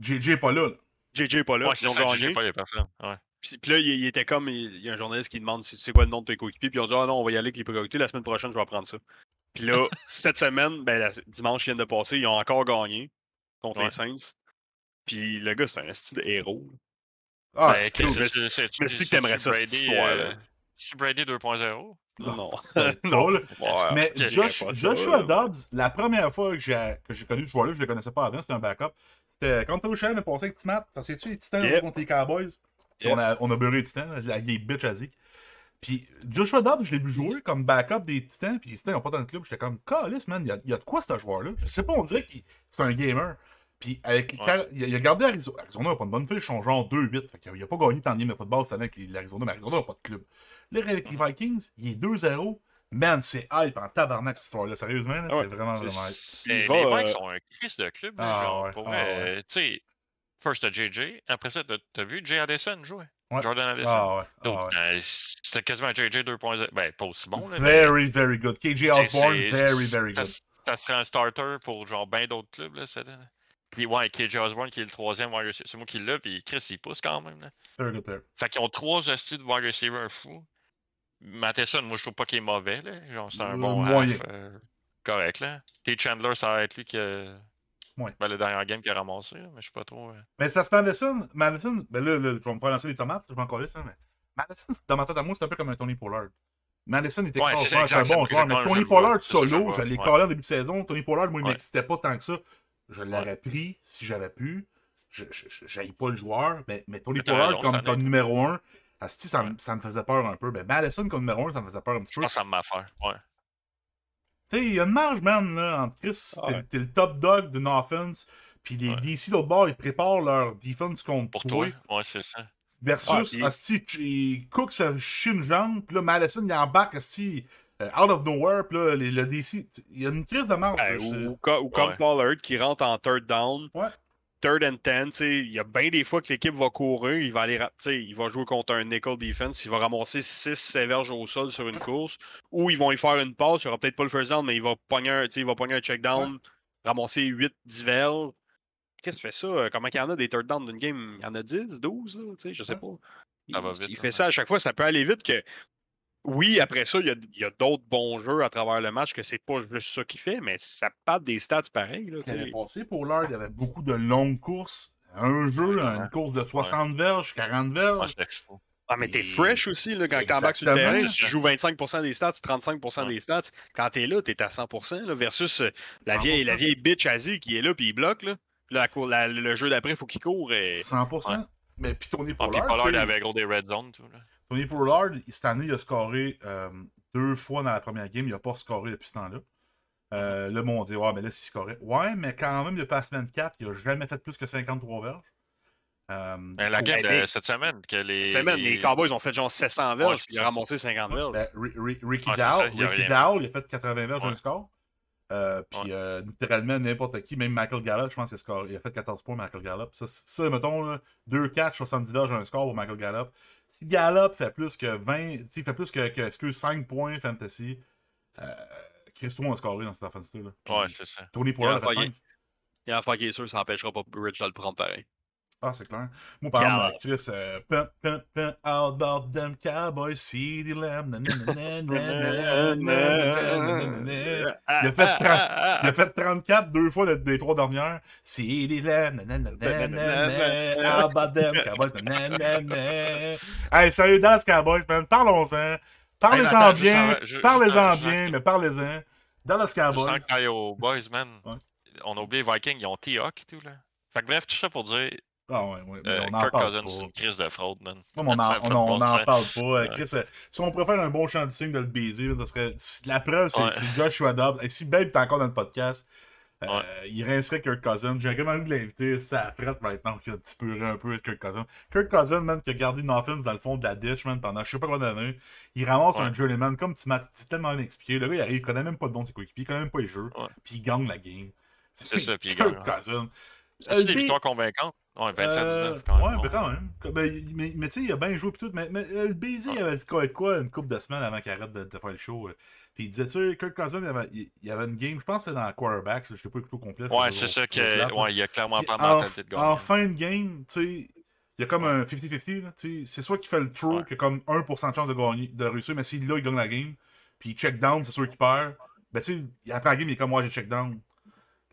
A: JJ est pas là.
B: JJ est pas là.
C: Ouais,
B: ils
C: c'est
B: ont
C: ça,
B: gagné.
C: pas les personnes. Ouais.
B: Puis, puis là, il, il était comme, il, il y a un journaliste qui demande c'est quoi le nom de tes coéquipiers? Puis ils ont dit, ah non, on va y aller avec les priorités. La semaine prochaine, je vais apprendre ça. Puis là, cette semaine, ben, la- dimanche qui vient de passer, ils ont encore gagné contre
C: Ouais.
B: les Saints. Puis le gars, c'est un style héros.
A: Ah,
C: Ben,
A: c'est cool.
B: mais si que t'aimerais ça, cette
C: euh, C'est Brady 2.0.
B: Non, non.
A: Non, là.
B: Ouais,
A: Mais Josh- Joshua
B: là.
A: Dobbs, la première fois que j'ai que j'ai connu ce joueur-là, je le connaissais pas avant, c'était un backup. C'était quand Tony Shanahan a passé avec Timat. T'en sais-tu, les Titans
B: Yep.
A: contre les Cowboys? On, a, on a beurré les Titans, avec des bitches zik. Puis Joshua Dobbs, je l'ai vu jouer comme backup des Titans, puis les Titans n'ont pas dans le club. J'étais comme, calice, man, il y a, il y a de quoi ce joueur-là? Je sais pas, on dirait que c'est un gamer. Puis avec les
C: Ouais.
A: Car- il, a, il a gardé Arizona. Arizona n'a pas une bonne fiche, ils sont genre 2-8. Fait qu'il a pas gagné tant de games de football cette année avec l'Arizona, mais Arizona n'a pas de club. Là, avec les Vikings, il est 2-0. Man, c'est hype en tabarnak cette histoire-là. Sérieusement, là,
B: Ah ouais,
A: c'est vraiment,
B: c'est-
A: vraiment hype.
C: Les,
B: il va,
C: les
B: euh,
C: Vikes sont un Chris de club.
A: Ah
C: genre,
A: ouais,
C: pour
A: ah
C: vrai,
A: ouais.
C: euh, tu sais, first t'as JJ, après ça, t'as vu Jay Addison jouer?
A: Ouais.
C: Jordan Addison.
A: Ah ouais.
C: Donc,
A: Ah ouais.
C: euh, C'était quasiment JJ 2.0. Ben, pas aussi bon, là, mais
A: Very, very good. KJ Osborne, very, very good.
C: Ça serait un starter pour genre bien d'autres clubs. Là, cette année. Puis ouais, KJ Osborne qui est le troisième wide receiver. C'est moi qui l'ai, puis Chris il pousse quand même. Là.
A: Very good there.
C: Fait qu'ils ont trois hosties de wide receiver fous. Matheson, moi je trouve pas qu'il est mauvais. Là. Genre, c'est un
A: Euh,
C: bon
A: moyen.
C: half, euh, correct. là. T. Chandler, ça va être lui qui a.
A: Ouais.
C: Ben, le dernier game qui a ramassé, mais je sais pas trop. euh.
A: Mais c'est parce que Madison, Madison, ben là, là, je vais me faire lancer des tomates, je vais m'en coller ça, mais Madison, dans ma tête à moi, c'est un peu comme un Tony Pollard. Madison est
C: Ouais, c'est
A: extraordinaire, c'est un bon joueur, mais Tony Pollard solo, je l'ai collé en début de saison. Tony Pollard, moi, il m'excitait pas tant que ça. Je l'aurais pris si j'avais pu. Je n'aille pas le joueur, mais, mais Tony Pollard comme, numéro 1, Asti, ça, me-
C: Ouais.
A: ça me faisait peur un peu. Ben, Madison comme numéro 1, ça me faisait peur un petit
C: Je
A: peu.
C: pense que ça m'a fait. Ouais.
A: Tu sais, il y a une marge, man, là, entre Chris,
B: Ah
A: t'es
B: ouais.
A: t'es le top dog d'une offense, puis les
C: Ouais.
A: DC l'autre bord, ils préparent leur defense contre
C: Pour
A: toi.
C: toi. Ouais, c'est ça.
A: Versus,
B: Ah,
A: Asti, Cook se chie une jambe, puis là, Madison, il embarque, Asti, euh, out of nowhere, puis là, les- le DC, il y a une crise de marge.
B: Ben, ou, ou comme
C: Ouais.
B: Pollard qui rentre en third down,
A: Ouais.
B: Third and ten, il y a bien des fois que l'équipe va courir, il va aller, il va jouer contre un nickel defense, il va ramasser 6 verges au sol sur une course, ou ils vont y faire une passe, il n'y aura peut-être pas le first down, mais il va pogner un, il va pogner un check down, ramasser 8 10 verges. Qu'est-ce que fait ça? euh, Comment il y en a des third down d'une game? Il y en a 10, 12, là, je sais pas. Il,
C: vite,
B: fait ça à chaque fois, ça peut aller vite que oui, après ça, il y a, il y a d'autres bons jeux à travers le match que c'est pas juste ça qu'il fait, mais ça part des stats pareils.
A: L'année passée, pour l'heure, il y avait beaucoup de longues courses. Un jeu,
C: Ouais,
A: une
C: ouais.
A: course de 60 verges, 40
C: Ouais,
A: verges.
C: c'était fou.
B: Ah, mais t'es
A: Et-
B: fresh aussi, là, quand t'embarques sur le terrain.
C: C'est
B: Tu joues 25% des stats, 35%
C: Ouais.
B: des stats. Quand t'es là, t'es à 100%, là, versus euh, la vieille,
A: 100%.
B: la vieille bitch Asie qui est là puis il bloque. Là. Puis là, la cour- la- le jeu d'après, il faut qu'il court. Et...
A: 100%.
C: Ouais.
A: Mais puis Tony
C: Ah, puis
A: sais,
C: avait gros des red zones, tout. Là.
A: Tony Pollard, cette année, il a scoré euh, deux fois dans la première game. Il n'a pas scoré depuis ce temps-là. Euh, là, bon, on dit, ouais, mais là, s'il scorait. Ouais, mais quand même, depuis la semaine 4, il n'a jamais fait plus que 53 verges. Euh,
C: Mais la game de cette semaine, que les.
B: Cette semaine, les Cowboys ont fait genre 700 verges,
C: Ouais,
B: puis
C: c'est
B: il a
C: ça.
B: ramassé 50 verges.
A: Ben, Ri- Ri- Ricky
C: Ouais, c'est
A: Dow,
C: ça, il y a
A: Ricky
C: rien.
A: Dow, il a fait 80 verges
C: Ouais.
A: un score. Euh, puis euh, littéralement n'importe qui, même Michael Gallup, je pense qu'il a, score- il a fait 14 points, Michael Gallup. Ça, mettons, là, 2 catch, 70 verges un score pour Michael Gallup. Si Gallup fait plus que 20, tu sais, il fait plus que, que excuse, 5 points fantasy, euh, Christo a scoré dans cette offensive là
C: Ouais, c'est ça.
A: Tony Pollard a fait
B: Il a
A: 5.
B: Il y a un qui est sûr, ça n'empêchera pas Rich de le prendre pareil.
A: Ah, c'est clair. Moi, par exemple, euh, Chris, euh, pin, pin, pin, out about them cowboys, CD Lamb. Il a fait 30 Il a fait 34 deux fois des, des trois dernières. Lames. nanana, How about them Cowboys? Hey, sérieux, Dallas Cowboys, man. Parlons-en. Parlez-en bien. Parlez-en bien, mais parlez-en.
C: Je
A: Cowboys.
C: sens boys, man. On a oublié Vikings, ils ont T-Hawk et tout, là. Fait que bref, tout ça pour dire,
A: Ah ouais, ouais. mais
C: euh,
A: on en
C: Kirk
A: parle
C: Cousins, c'est
A: pas.
C: une crise de fraude, man.
A: Non, on
C: Ça
A: en,
C: me fait
A: on,
C: pas
A: on
C: de
A: en
C: sens.
A: parle pas.
C: Ouais.
A: Chris, euh, si on préfère un bon champ de signe de le baiser, ça serait. La preuve, c'est
C: Ouais.
A: Joshua Dobbs. Et si Babe est encore dans le podcast, euh, il rincerait Kirk Cousins. J'ai vraiment envie de l'inviter. Ça prête maintenant qu'il a un petit peu un peu avec Kirk Cousins. Kirk Cousins, man, qui a gardé une offense dans le fond de la ditch, man, pendant je sais pas combien d'années. Il ramasse un journeyman comme tu m'as tellement bien expliqué. Le gars, il arrive, il connaît même pas de de ses coéquipiers, il connaît même pas les jeux. Puis il gagne la game.
C: C'est ça, puis il
A: Kirk
C: gagne.
A: Cousins.
C: C'est des victoires convaincantes. Ouais, 27-19,
A: Euh,
C: quand même.
A: ouais,
C: bon.
A: mais quand même. Ben, mais mais tu sais, il a bien joué pis tout. Mais, mais euh, le baiser, il avait dit quoi, quoi une couple de semaines avant qu'il arrête de, de faire le show. euh. Puis il disait, tu sais, Kirk Cousins, il avait, il, il avait une game, je pense que c'était dans quarterback, je sais pas écouté au complet.
C: Ouais, c'est ça que. Ouais, il y a clairement
A: Puis
C: pas mentalité de gagner.
A: en fin de game, tu sais, il y a comme un 50-50. là, tu sais, C'est soit qu'il fait le throw,
C: Ouais.
A: qui a comme 1% de chance de gagner, de réussir, mais s'il l'a, il gagne la game. Puis il check down, c'est sûr qu'il perd. Ben tu sais, après la game, il est comme moi, j'ai check down.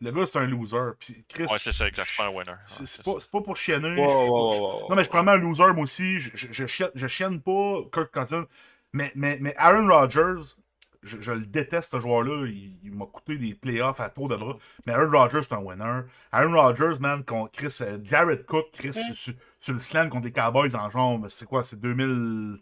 A: Le gars, c'est un loser. Puis Chris,
C: Ouais, c'est ça, exactement, un winner.
A: c'est
C: Ouais,
A: c'est
C: c'est
A: pas, pour chienner.
B: Wow,
A: Non, mais je prends un loser, moi aussi. Je, je, je, chienne, je chienne pas Kirk Cousins. Mais, mais, mais Aaron Rodgers, je, je le déteste, ce joueur-là. Il, il m'a coûté des playoffs à tour de bras. Mais Aaron Rodgers, c'est un winner. Aaron Rodgers, man, contre Chris, euh, Jared Cook, Chris, sur, sur le slam contre les Cowboys en genre, c'est quoi, c'est 2000.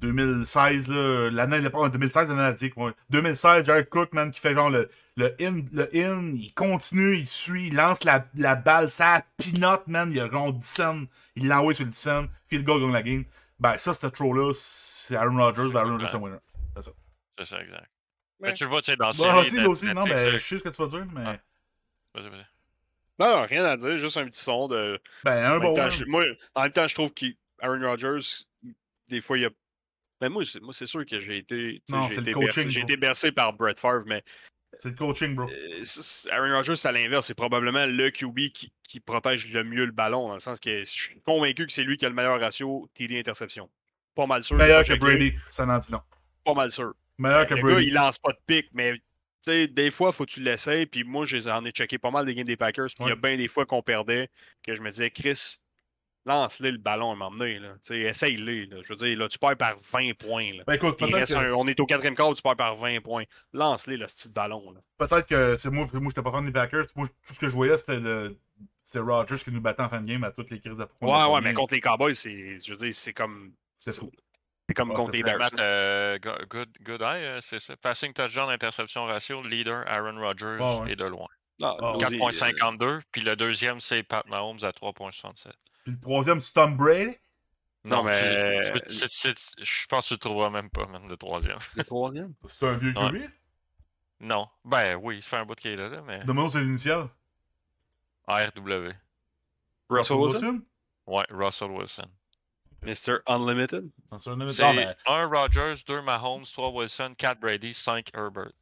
A: 2016, là, l'année, pas 2016, l'année à dire, ouais. 2016, Jared Cook, man, qui fait genre le, le in, le in, il continue, il suit, il lance la, la balle, ça pinote, man, il y a genre 10 cents, il l'envoie sur le 10 cents, field goal, gagne la game. Ben, ça, ce throw-là, c'est Aaron Rodgers, ben, Aaron Rodgers, c'est un winner.
C: C'est ça, exact.
B: Ouais.
C: Mais tu le vois, tu sais, dans
A: Bon,
C: série
A: aussi, aussi, non, mais
C: euh,
A: je sais ce que tu vas dire, mais.
C: Vas-y, vas-y.
B: Non, non, rien à dire, juste un petit son de.
A: Ben, un
B: En même,
A: bon.
B: temps,
A: win.
B: je, moi, en même temps, je trouve qu'Aaron Rodgers, des fois, il y a. Mais moi, c'est, moi, c'est sûr que j'ai été.
A: Non,
B: j'ai été
A: coaching,
B: bercé- J'ai été bercé par Brett Favre, mais
A: C'est le coaching, bro.
B: euh, Aaron Rodgers, c'est à l'inverse. C'est probablement le QB qui, qui protège le mieux le ballon, dans le sens que je suis convaincu que c'est lui qui a le meilleur ratio TD-interception. Pas mal sûr.
A: Meilleur que Brady, ça n'en dit non.
B: Pas mal sûr.
A: Meilleur que
B: le gars,
A: Brady.
B: il lance pas de pic, mais des fois, faut que tu l'essayes. Puis moi, j'en ai checké pas mal des games des Packers. Puis il y a bien des fois qu'on perdait, que je me disais, Chris, lance-le le ballon à m'emmener. Là. Tu sais, Essaye-le. Je veux dire, là, tu perds par 20 points. Là.
A: Ben, écoute,
B: Puis il
A: peut-être
B: reste
A: que,
B: un- on est au quatrième quart, tu perds par 20 points. Lance-le le style ballon.
A: Peut-être que c'est moi, moi, j'étais pas fan des Packers. Moi, tout ce que je voyais, c'était le. C'était Rodgers qui nous battait en fin de game à toutes les crises de
B: Ouais, ouais, mais contre les Cowboys, c'est, je veux dire, c'est comme,
A: C'était fou.
B: c'est comme contre les Bears.
C: Euh, go- good, good eye, euh, c'est ça. Passing touchdown, interception ratio, leader Aaron Rodgers
A: Ouais, ouais.
C: et de loin.
B: Non,
A: Ah,
B: vas-y, euh,
C: 4.52, puis le deuxième, c'est Pat Mahomes à 3.67.
A: Puis le troisième, c'est Tom Brady.
B: Non, mais-
C: c'est- je pense que tu le trouveras même pas, même, le troisième.
B: Le troisième?
A: C'est un vieux
C: Ouais.
A: QB.
C: Non. Ben oui, il fait un bout qu'il est là, là, mais.
A: Demandons c'est l'initial.
C: RW.
B: Russell Wilson?
C: Ouais, Russell Wilson.
B: Mr. Unlimited?
A: C'est un nom-
C: C'est
A: Non, mais.
C: 1 Rodgers, 2 Mahomes, 3 Wilson, 4 Brady, 5 Herbert.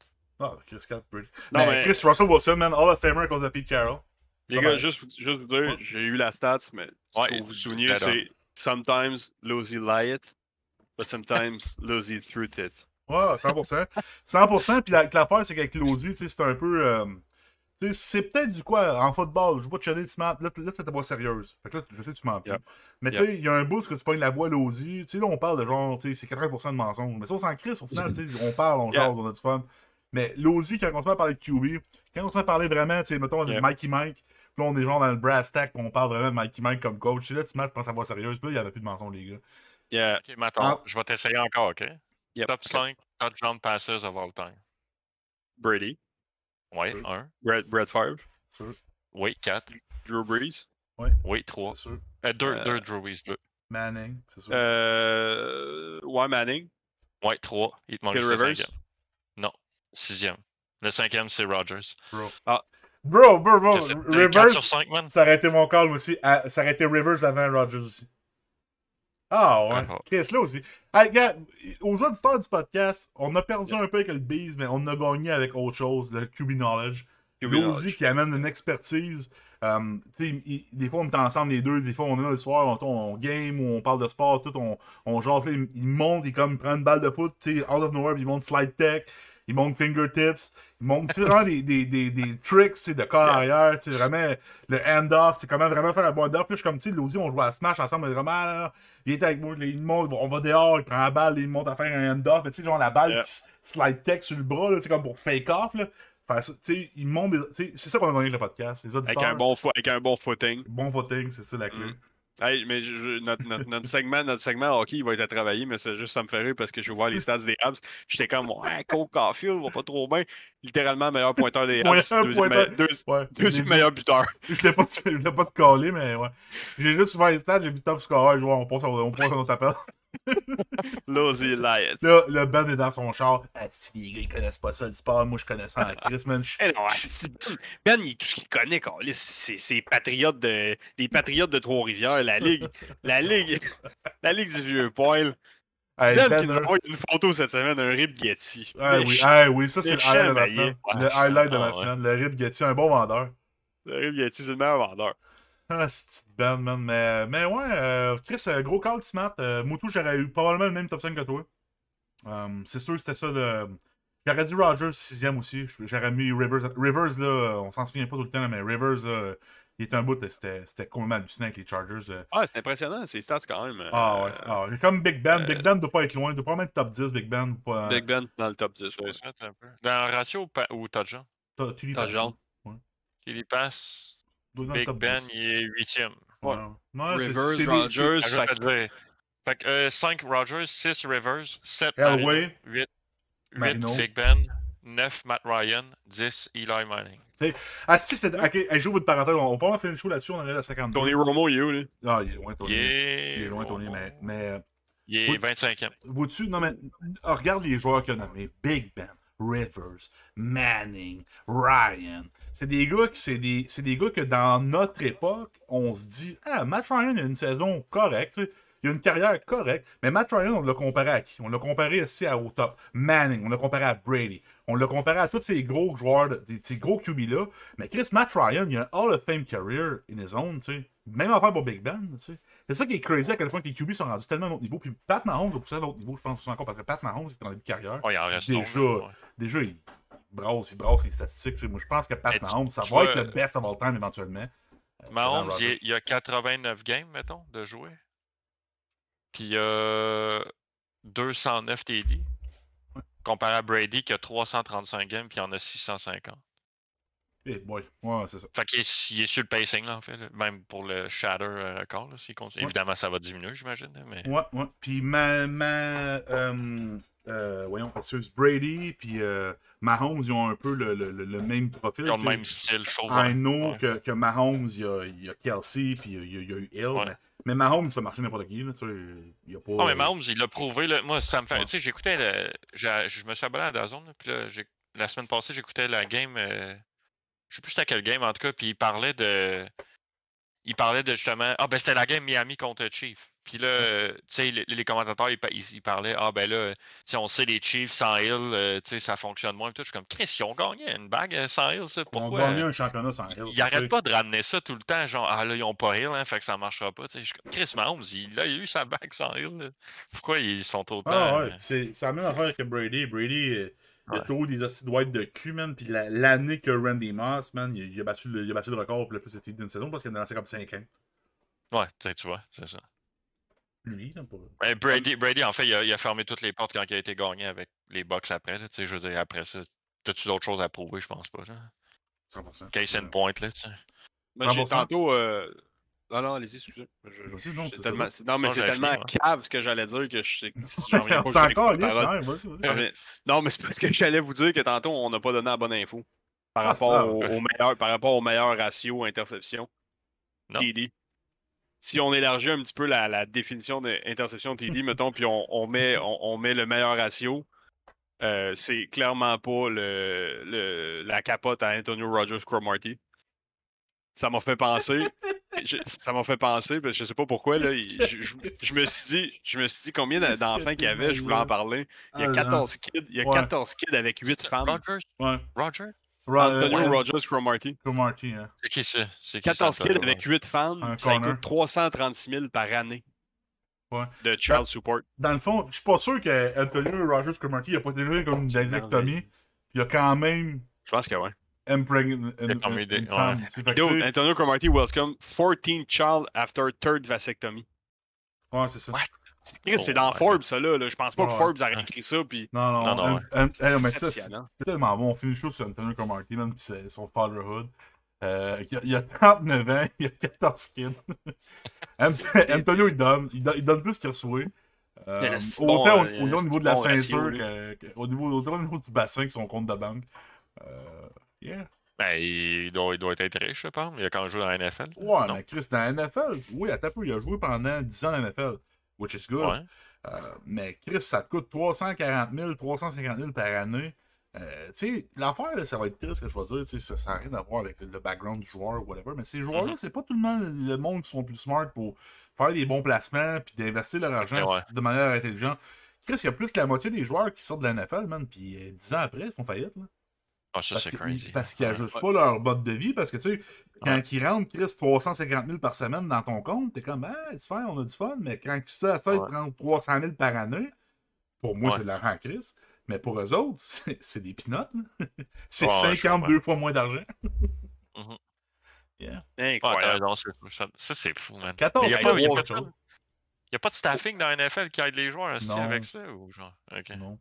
A: Ah, Chris Cat Brady.
B: Non,
A: mais,
B: mais-
A: Chris Russell Wilson, man, Hall of Famer à cause de Pete Carroll.
B: Les gars, juste, juste vous dire, j'ai eu la stats, mais
C: Ouais,
B: pour vous souvenir,
C: better.
B: c'est Sometimes Losey Light. but sometimes Lozzy threw it.
A: Ouais, 100%. 100%. Puis la- l'affaire, c'est qu'avec tu sais, c'est un peu. euh, tu c'est peut-être du quoi en football. Je veux pas te chialer, tu m'as. Là, là, t'as ta voix sérieuse. Fait que là, je sais que tu m'en plus.
B: Yep.
A: Mais tu sais, il y a un bout que tu pognes la voix Lozzy. Tu sais, là, on parle de genre, tu sais, c'est 80% de mensonges. Mais ça, on s'en crisse au final, tu sais. On parle, on
B: Yeah.
A: jase, on a du fun. Mais Lozzy, quand on se met à parler de QB, quand on se met à parler vraiment, tu sais, mettons, de. Mikey Mike, là, on est genre dans le brass tack, on parle vraiment de Mikey Mike comme coach. Tu sais, là, tu m'as prends sa voix sérieuse, puis là, il y en a plus de mensonges, les gars.
B: Yeah.
C: Ok,
A: Ah.
C: je vais t'essayer encore, ok?
B: Yep.
C: Top 5 touchdown passes of all time.
B: Brady,
C: Oui,
A: Oui.
C: 1.
B: Brett, Brett Favre,
A: sûr.
C: Oui, 4.
B: Drew Brees,
C: Oui, 3.
A: C'est sûr.
C: Euh, 2,
B: Euh,
C: 2 Drew Brees, 2.
A: Manning, c'est sûr.
B: euh, ouais, Manning,
C: Oui, 3. Il te manque le cinquième. Non, sixième. Le cinquième, c'est Rogers.
A: Bro.
B: Ah.
A: Bro, bro, bro.
C: Je sais- t'as eu 4
A: Rivers,
C: sur 5, man?
A: ça aurait été mon call aussi. à- ça aurait été Rivers avant Rodgers aussi. Ah ouais.
C: Ah.
A: Chris, là aussi. Hey, gars, aux auditeurs du podcast, on a perdu un peu avec le Bees, mais on a gagné avec autre chose, le QB Knowledge. Aussi qui amène une expertise. Tu sais, il- des fois, on est ensemble les deux. Des fois, on est là le soir, on, on game ou on parle de sport, tout. On, on genre, il, il monte, il, comme, il prend une balle de foot, out of nowhere, puis il monte slide tech, il monte fingertips, il monte, vraiment des, des, des, des tricks, de corps arrière, vraiment, le hand-off, c'est comment vraiment faire un bon hand-off. Puis je suis comme, tu sais, Lozzy, on joue à Smash ensemble, on est vraiment, là, il est avec moi, il monte, on va dehors, il prend la balle, il monte à faire un hand-off, mais tu sais, genre, la balle
B: Yeah.
A: qui s- slide tech sur le bras, sais, comme pour fake off, là. Il monte sais, c'est ça qu'on a gagné le podcast, les
B: Avec un, bon avec un bon footing.
A: Bon footing, c'est ça la clé.
B: Mm. Hey, mais je- je- notre, notre, notre segment, notre segment hockey, il va être à travailler, mais c'est juste ça me fait rire parce que je vois les stats des Habs. J'étais comme, ouais, Cole Caulfield va pas trop bien. Littéralement, meilleur pointeur des Habs. Deuxième,
A: pointeur.
B: me- deux-
A: Ouais.
B: deuxième meilleur buteur.
A: Je voulais pas, je voulais pas te caler, mais ouais. J'ai juste souvent les stats, j'ai vu top score, je vois, on passe à, on passe à notre appel.
B: Lozzy Lion.
A: Là, le Ben est dans son char. Ah, si les gars, ils connaissent pas ça, le sport. Moi, je connais ça en Chris, man.
B: Eh non, Ben, il- tout ce qu'il connaît, c'est les patriotes de les patriotes de Trois-Rivières, la ligue, la ligue, la ligue du vieux poil.
A: Hey,
B: Ben,
A: Ben,
B: qui nous a envoyé une photo cette semaine d'un rib Getty.
A: Ah oui, ah oui, ça c'est le highlight de la semaine.
C: Ouais.
A: Le highlight de
C: Ah
A: la
C: ouais.
A: semaine. Le Rip Getty, un bon vendeur.
B: Le rib Getty, c'est le meilleur vendeur.
A: Ah, c'est Ben, man. Mais, mais ouais, euh, Chris, euh, gros call, Smart. Euh, Moutou, j'aurais eu probablement le même top 5 que toi. Euh, c'est sûr, c'était ça le. J'aurais dit Rogers 6 aussi. J'aurais mis Rivers. Rivers, là, on s'en souvient pas tout le temps, mais Rivers, là, il était un bout, c'était c'était complètement hallucinant avec les Chargers. euh.
B: Ah, c'est impressionnant, ces stats quand même. euh,
A: Ah ouais, ah ouais. Comme Big Ben.
B: euh,
A: Big Ben doit pas être loin. Il doit pas mettre top 10, Big Ben. Pas,
B: Big Ben dans le top 10. ouais.
C: C'est ça, un peu. Dans ratio ou pa- ou touchdown?
A: Pas.
B: genre.
C: Il y passe. Big
A: top
C: Ben,
A: 10.
C: il est huitième.
A: Ouais. Ouais, c'est-
B: Rivers,
A: c'est
B: Rogers, fait que-
C: que 5 Rogers, 6 Rivers, 7
A: Elway,
C: 8,
A: Marino.
C: Big Ben, 9 Matt Ryan, 10 Eli Manning.
A: Ah, si, c'était. Ok, hey, j'ouvre une parenthèse. On va pas finir le show là-dessus. On arrive à 52.
B: Tony Romo, il est où, lui?
A: Ah, il est loin, Tony.
C: Il est,
A: Il est loin, Tony. Mais, mais
C: Il est
A: Oui.
C: 25e.
A: vois-tu, non, mais regarde les joueurs qu'il a nommés Big Ben, Rivers, Manning, Ryan. C'est des gars qui, c'est des, c'est des gars que dans notre époque, on se dit, ah, Matt Ryan a une saison correcte, tu sais. Il a une carrière correcte, mais Matt Ryan, on l'a comparé à qui? On l'a comparé aussi à au top. Manning, on l'a comparé à Brady. On l'a comparé à tous ces gros joueurs, ces gros QB-là. Mais Chris, Matt Ryan, il a un Hall of Fame career in his own, tu sais. Même affaire pour Big Ben, tu sais. C'est ça qui est crazy à quel point que les QB sont rendus tellement à un autre niveau. Puis Pat Mahomes va pousser à l'autre niveau, je pense, encore, parce que Pat Mahomes est en début de carrière.
C: Oh, il en reste
A: Déjà.
C: long, là, ouais.
A: Déjà, il brasse, il brasse les statistiques. tu sais. Moi, je pense que Pat Mahomes, ça va être le best of all time éventuellement. Euh,
C: Mahomes, il, il a 89 games, mettons, de jouer. Puis il a 209 TD. Comparé à Brady qui a 335 games, puis il en a 650.
A: Eh boy, ouais, c'est ça.
C: Fait qu'il est, il est sur le pacing, là, en fait. là. Même pour le shatter euh, record, là, s'il continue.
A: Ouais.
C: Évidemment, ça va diminuer, j'imagine. Mais...
A: Ouais, ouais. Puis ma, ma euh, euh, voyons, excuse, Brady puis euh, Mahomes, ils ont un peu le, le, le- même profil.
C: Ils ont le même style, chaud.
A: I know
C: Ouais.
A: que, que Mahomes, il y a, il y a Kelsey, puis il y a, il y a eu Hill.
C: Ouais.
A: Mais, mais Mahomes, il fait marcher n'importe qui. Là, il y a pas,
C: Non, mais Mahomes, il l'a prouvé. Là. Moi, ça me fait.
A: Ouais.
C: Tu sais, j'écoutais. le- Je me suis abonné à Dazone, là, puis là, la semaine passée, j'écoutais la game. euh, Je sais plus c'était quelle game, en tout cas, puis il parlait de. Il parlait de justement. Ah, ben c'était la game Miami contre Chief. Puis là, euh, tu sais, les, les commentateurs, ils, pa- ils- ils parlaient, ah ben là, tu sais, on sait les Chiefs sans Hill, euh, tu sais, ça fonctionne moins. Puis tout, je suis comme, Chris, ils ont gagné une bague euh, sans Hill, ça.
A: On
C: Pourquoi?
A: gagne un championnat sans Hill.
C: Ils
A: tu sais.
C: arrêtent pas de ramener ça tout le temps, genre, ah là, ils ont pas Hill, hein, fait que ça marchera pas. tu sais. Je suis comme, Chris Mahomes, il, là, il a eu sa bague sans Hill. là. Pourquoi ils sont autant.
A: Ah ouais,
C: euh,
A: puis c'est la même affaire que Brady. Brady, il a
C: Ouais.
A: toujours des hosties de cul, man. Puis la- l'année que Randy Moss, man, il, il a battu le, il a battu le record pour le plus de titres d'une saison parce qu'il a lancé comme 5 ans.
C: Ouais, tu sais, tu vois, c'est ça.
A: Lui, là, pour...
C: Ben, Brady, Brady, en fait, il a, il a fermé toutes les portes quand il a été gagné avec les Bucks après. Là, tu sais, je veux dire, après ça, t'as-tu d'autres choses à prouver, je pense pas. Là.
A: 100%.
C: Case in point, là, tu sais.
B: Moi, j'ai
A: 100%.
B: tantôt. euh, Non, non, allez-y, excusez. Je-
A: non,
B: c'est
A: c'est
B: tellement...
A: ça.
B: c'est- Non, mais c'est tellement cave ce que j'allais dire que je sais. j'en pas que j'ai écouté
A: encore, vas-y.
B: Non, mais- c'est parce que j'allais vous dire que tantôt, on n'a pas donné la bonne info. Par
A: Ah,
B: rapport,
A: c'est pas
B: au, meilleur, par rapport au meilleur ratio interception
C: Non.
B: TD. Si on élargit un petit peu la, la définition d'interception TD, mettons, puis on, on met, on, on met le meilleur ratio, euh, c'est clairement pas le, le- la capote à Antonio Rogers Cromartie. Ça m'a fait penser. je- ça m'a fait penser, parce que je sais pas pourquoi. Là, il- je, je- je me suis dit, je me suis dit combien d'enfants qu'il y avait, je voulais en parler. Il y a
A: Ah,
B: 14 kids, il y a
A: Ouais.
B: 14 kids avec 8 femmes.
C: Roger?
A: Ouais.
C: Roger?
B: Antonio
A: euh,
B: Rogers Cromartie.
A: Cromartie, hein.
C: C'est qui ça? C'est qui
B: 14
C: ça,
B: kids
C: Antonio
B: avec 8 femmes,
A: Un
B: ça
A: corner.
B: coûte 336 000 par année
A: Ouais.
B: de child support.
A: Dans le fond, je suis pas sûr qu'Antonio Rogers Cromartie a pas déjà comme une vasectomie. Puis il a quand même
B: Je pense que oui.
C: ouais.
B: Antonio Cromartie welcome 14 child after third vasectomy.
A: Ouais, c'est ça.
C: Ouais.
B: C'est Chris, c'est
C: Oh,
B: dans
C: ouais.
B: Forbes, ça, là. là. Je pense pas que
A: Ouais.
B: Forbes aurait écrit ça, puis...
A: Non, non,
C: Non, non,
A: un-
C: ouais.
A: un- hey, mais ça, c'est tellement bon. On finit le show sur Antonio Cromartie, man, pis c'est- son fatherhood. Euh, il, a, il a 39 ans, il a 14 kids. Ant- Antonio, il donne, il donne, il donne plus qu'il reçoit. Euh,
B: a
A: autant au,
B: euh,
A: autant au niveau de la ceinture
B: lui.
A: que- que- au niveau, autant au niveau du bassin que son compte de banque. Euh, yeah.
C: Ben, il doit, il doit être riche, je pense. Il a quand même joué dans la NFL.
A: Ouais,
C: Non.
A: mais Chris, dans la NFL, oui, un peu, il a joué pendant 10 ans dans la NFL, which is good.
C: Ouais.
A: Euh, mais Chris, ça te coûte 340 000, 350 000 par année. Euh, tu sais, l'affaire, ça va être triste que je vais dire, tu sais, ça n'a rien à voir avec le background du joueur ou whatever, mais ces joueurs-là,
C: Mhm.
A: c'est pas tout le monde, le monde qui sont plus smart pour faire des bons placements puis d'investir leur argent
C: Ouais.
A: de manière intelligente. Chris, il y a plus que la moitié des joueurs qui sortent de la NFL, man, puis euh, 10 ans après, ils font faillite, là.
C: Ça,
A: Parce qu'ils
C: crazy.
A: parce qu'ils
C: Ouais.
A: ajustent pas leur mode de vie. Parce que, tu sais, quand
C: Ouais.
A: ils rentrent, Chris, 350 000 par semaine dans ton compte, t'es comme, ah, c'est faire, on a du fun. Mais quand tu sais, ça, ils te
C: Ouais.
A: rentrent 300 000 par année, pour moi,
C: Ouais.
A: c'est de l'argent en Chris. Mais pour eux autres, c'est des pinottes. c'est
C: Ouais, ouais, je
A: 52 fois moins d'argent.
C: Mhm.
A: Yeah.
B: Incroyable.
C: ça, c'est fou, man.
A: 14
C: Mais il y a
A: fois,
C: pas-
A: il y a pas
C: pas
A: de
C: de-
A: chose.
C: Il n'y a pas de staffing dans la NFL qui aide les joueurs aussi,
A: Non.
C: avec ça ou genre. Ok.
A: Non.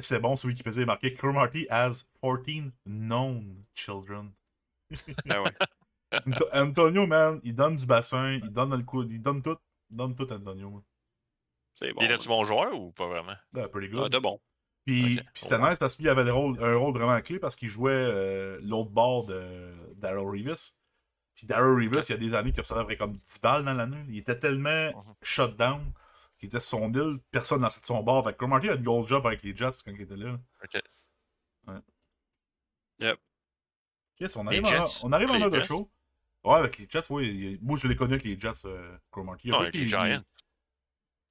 A: C'est bon, sur Wikipédia, il est marqué Cromartie has 14 known children.
B: Ah ouais.
A: Antonio, man, il donne du bassin, il donne dans le coude, il donne tout. Il donne tout, Antonio.
B: C'est bon.
C: Il était-tu bon joueur ou pas vraiment?
A: Ah, pretty
B: Ah,
A: good.
B: de bon.
A: Puis,
C: Ok.
A: puis c'était nice parce qu'il avait rôle- un rôle vraiment clé parce qu'il jouait euh, l'autre bord de Daryl Reeves. Puis Daryl Reeves, il y a des années qu'il recevait comme 10 balles dans l'année. Il était tellement
C: Mhm.
A: shut down qu'il était sur son île, personne dans son bord. Fait que Cromartie a de gold job avec les Jets quand il était là.
C: Ok.
A: Ouais.
B: Yep.
A: Yes, on arrive, en, on arrive en
C: Les
A: heure de
C: Jets?
A: show. Ouais, avec les Jets, oui. Moi, je l'ai connu avec les Jets, euh,
C: Non,
A: joué
C: avec les Giants.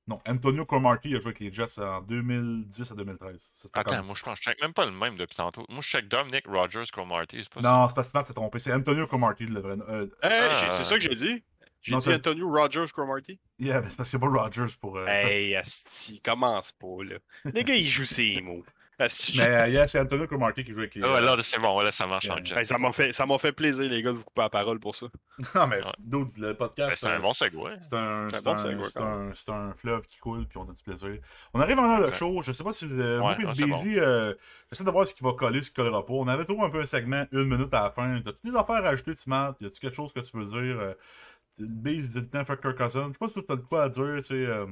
A: Non, Antonio Cromartie a joué avec les Jets en 2010 à 2013. Ça, c'était
C: Attends,
A: comme-
C: moi je pense, je check même pas le même depuis tantôt. Moi je check Dominic Rogers Cromartie, c'est pas ça?
A: Non, c'est pas Smart, c'est trompé. C'est Antonio Cromartie, le vrai. Euh,
B: Hey,
C: Ah.
B: c'est ça que j'ai dit. J'ai dit Antonio Rogers Cromartie.
A: yeah, mais c'est parce qu'il n'y a pas Rogers pour. euh,
B: Hey, Asti, commence pas, là. Le gars, il joue ses mots.
A: Mais euh, yeah, c'est Antonio Cromartie qui joue avec les.
C: Ah ouais, là c'est bon, là ça marche en
A: Yeah.
C: jet.
B: Hey, ça m'a fait, ça m'a fait plaisir, les gars, de vous couper la parole pour ça.
A: non, mais
C: Ouais.
A: le podcast.
C: Ben, C'est un bon.
A: C'est un,
B: C'est un
A: c'est
B: bon
A: un,
B: segue,
A: c'est un, un fleuve qui coule, puis on a du plaisir. On arrive en
C: Exact.
A: show. Je sais pas si euh,
C: Ouais,
A: moi
C: c'est
A: Daisy, euh, j'essaie de voir ce qui va coller, ce qui collera pas. On avait trouvé un peu un segment, une minute à la fin. T'as-tu des affaires à ajouter, Timot? Y a-tu quelque chose que tu veux dire? Euh, Daisy disait tout le temps, fuck Kirk Cousins. Je sais pas si t'as de quoi à dire, tu sais, euh,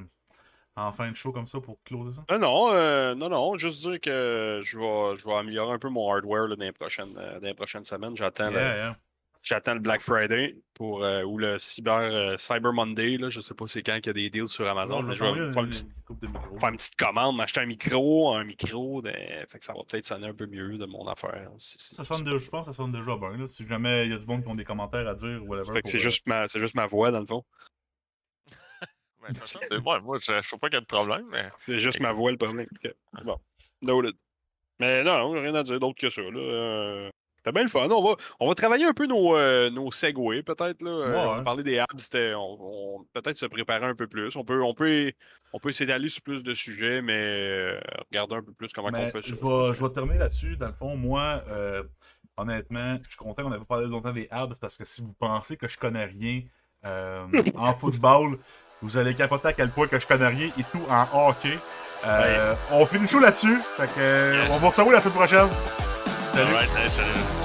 A: en fin de show comme ça pour closer ça?
B: Non, non, euh, non, non, juste dire que je vais, je vais améliorer un peu mon hardware là, dans, les prochaines, euh, dans les prochaines semaines. J'attends le,
A: Yeah, yeah.
B: j'attends le Black Friday pour, euh, ou le Cyber, euh, Cyber Monday. Là, je sais pas c'est quand qu'il y a des deals sur Amazon,
A: Non,
B: mais
A: je vais
B: faire une, petite,
A: de
B: faire une commande, m'acheter un micro, un micro, de- fait que ça va peut-être sonner un peu mieux de mon affaire. Si-
A: Ça sonne déjà, je pense que ça sonne déjà bien. Là. Si jamais il y a du monde qui ont des commentaires à dire ou whatever.
B: C'est
A: euh,
B: juste, ma, c'est juste ma voix, dans le fond.
C: Ben, ça. C'est- moi, je, je trouve pas qu'il y a de problème, mais.
B: C'est juste ma voix le problème. Bon. Noted. Mais non, non, rien à dire d'autre que ça. Là. Euh, C'était bien le fun. On va, on va travailler un peu nos, euh, nos segways, peut-être. Là. Euh,
A: Ouais,
B: on va
A: ouais.
B: parler des abs, c'était- on, on- peut-être se préparer un peu plus. On peut, on peut, on peut s'étaler sur plus de sujets, mais euh, regarder un peu plus comment
A: Mais
B: on fait
A: je
B: ça.
A: vais, je vais terminer là-dessus. Dans le fond, moi, euh, honnêtement, je suis content qu'on n'ait pas parlé longtemps des Habs parce que si vous pensez que je connais rien euh, en football, vous allez capoter à quel point que je connais rien et tout en hockey. Euh, On finit le show là-dessus. Fait que, euh,
C: Yes.
A: On va se revoir la semaine prochaine.
C: Salut.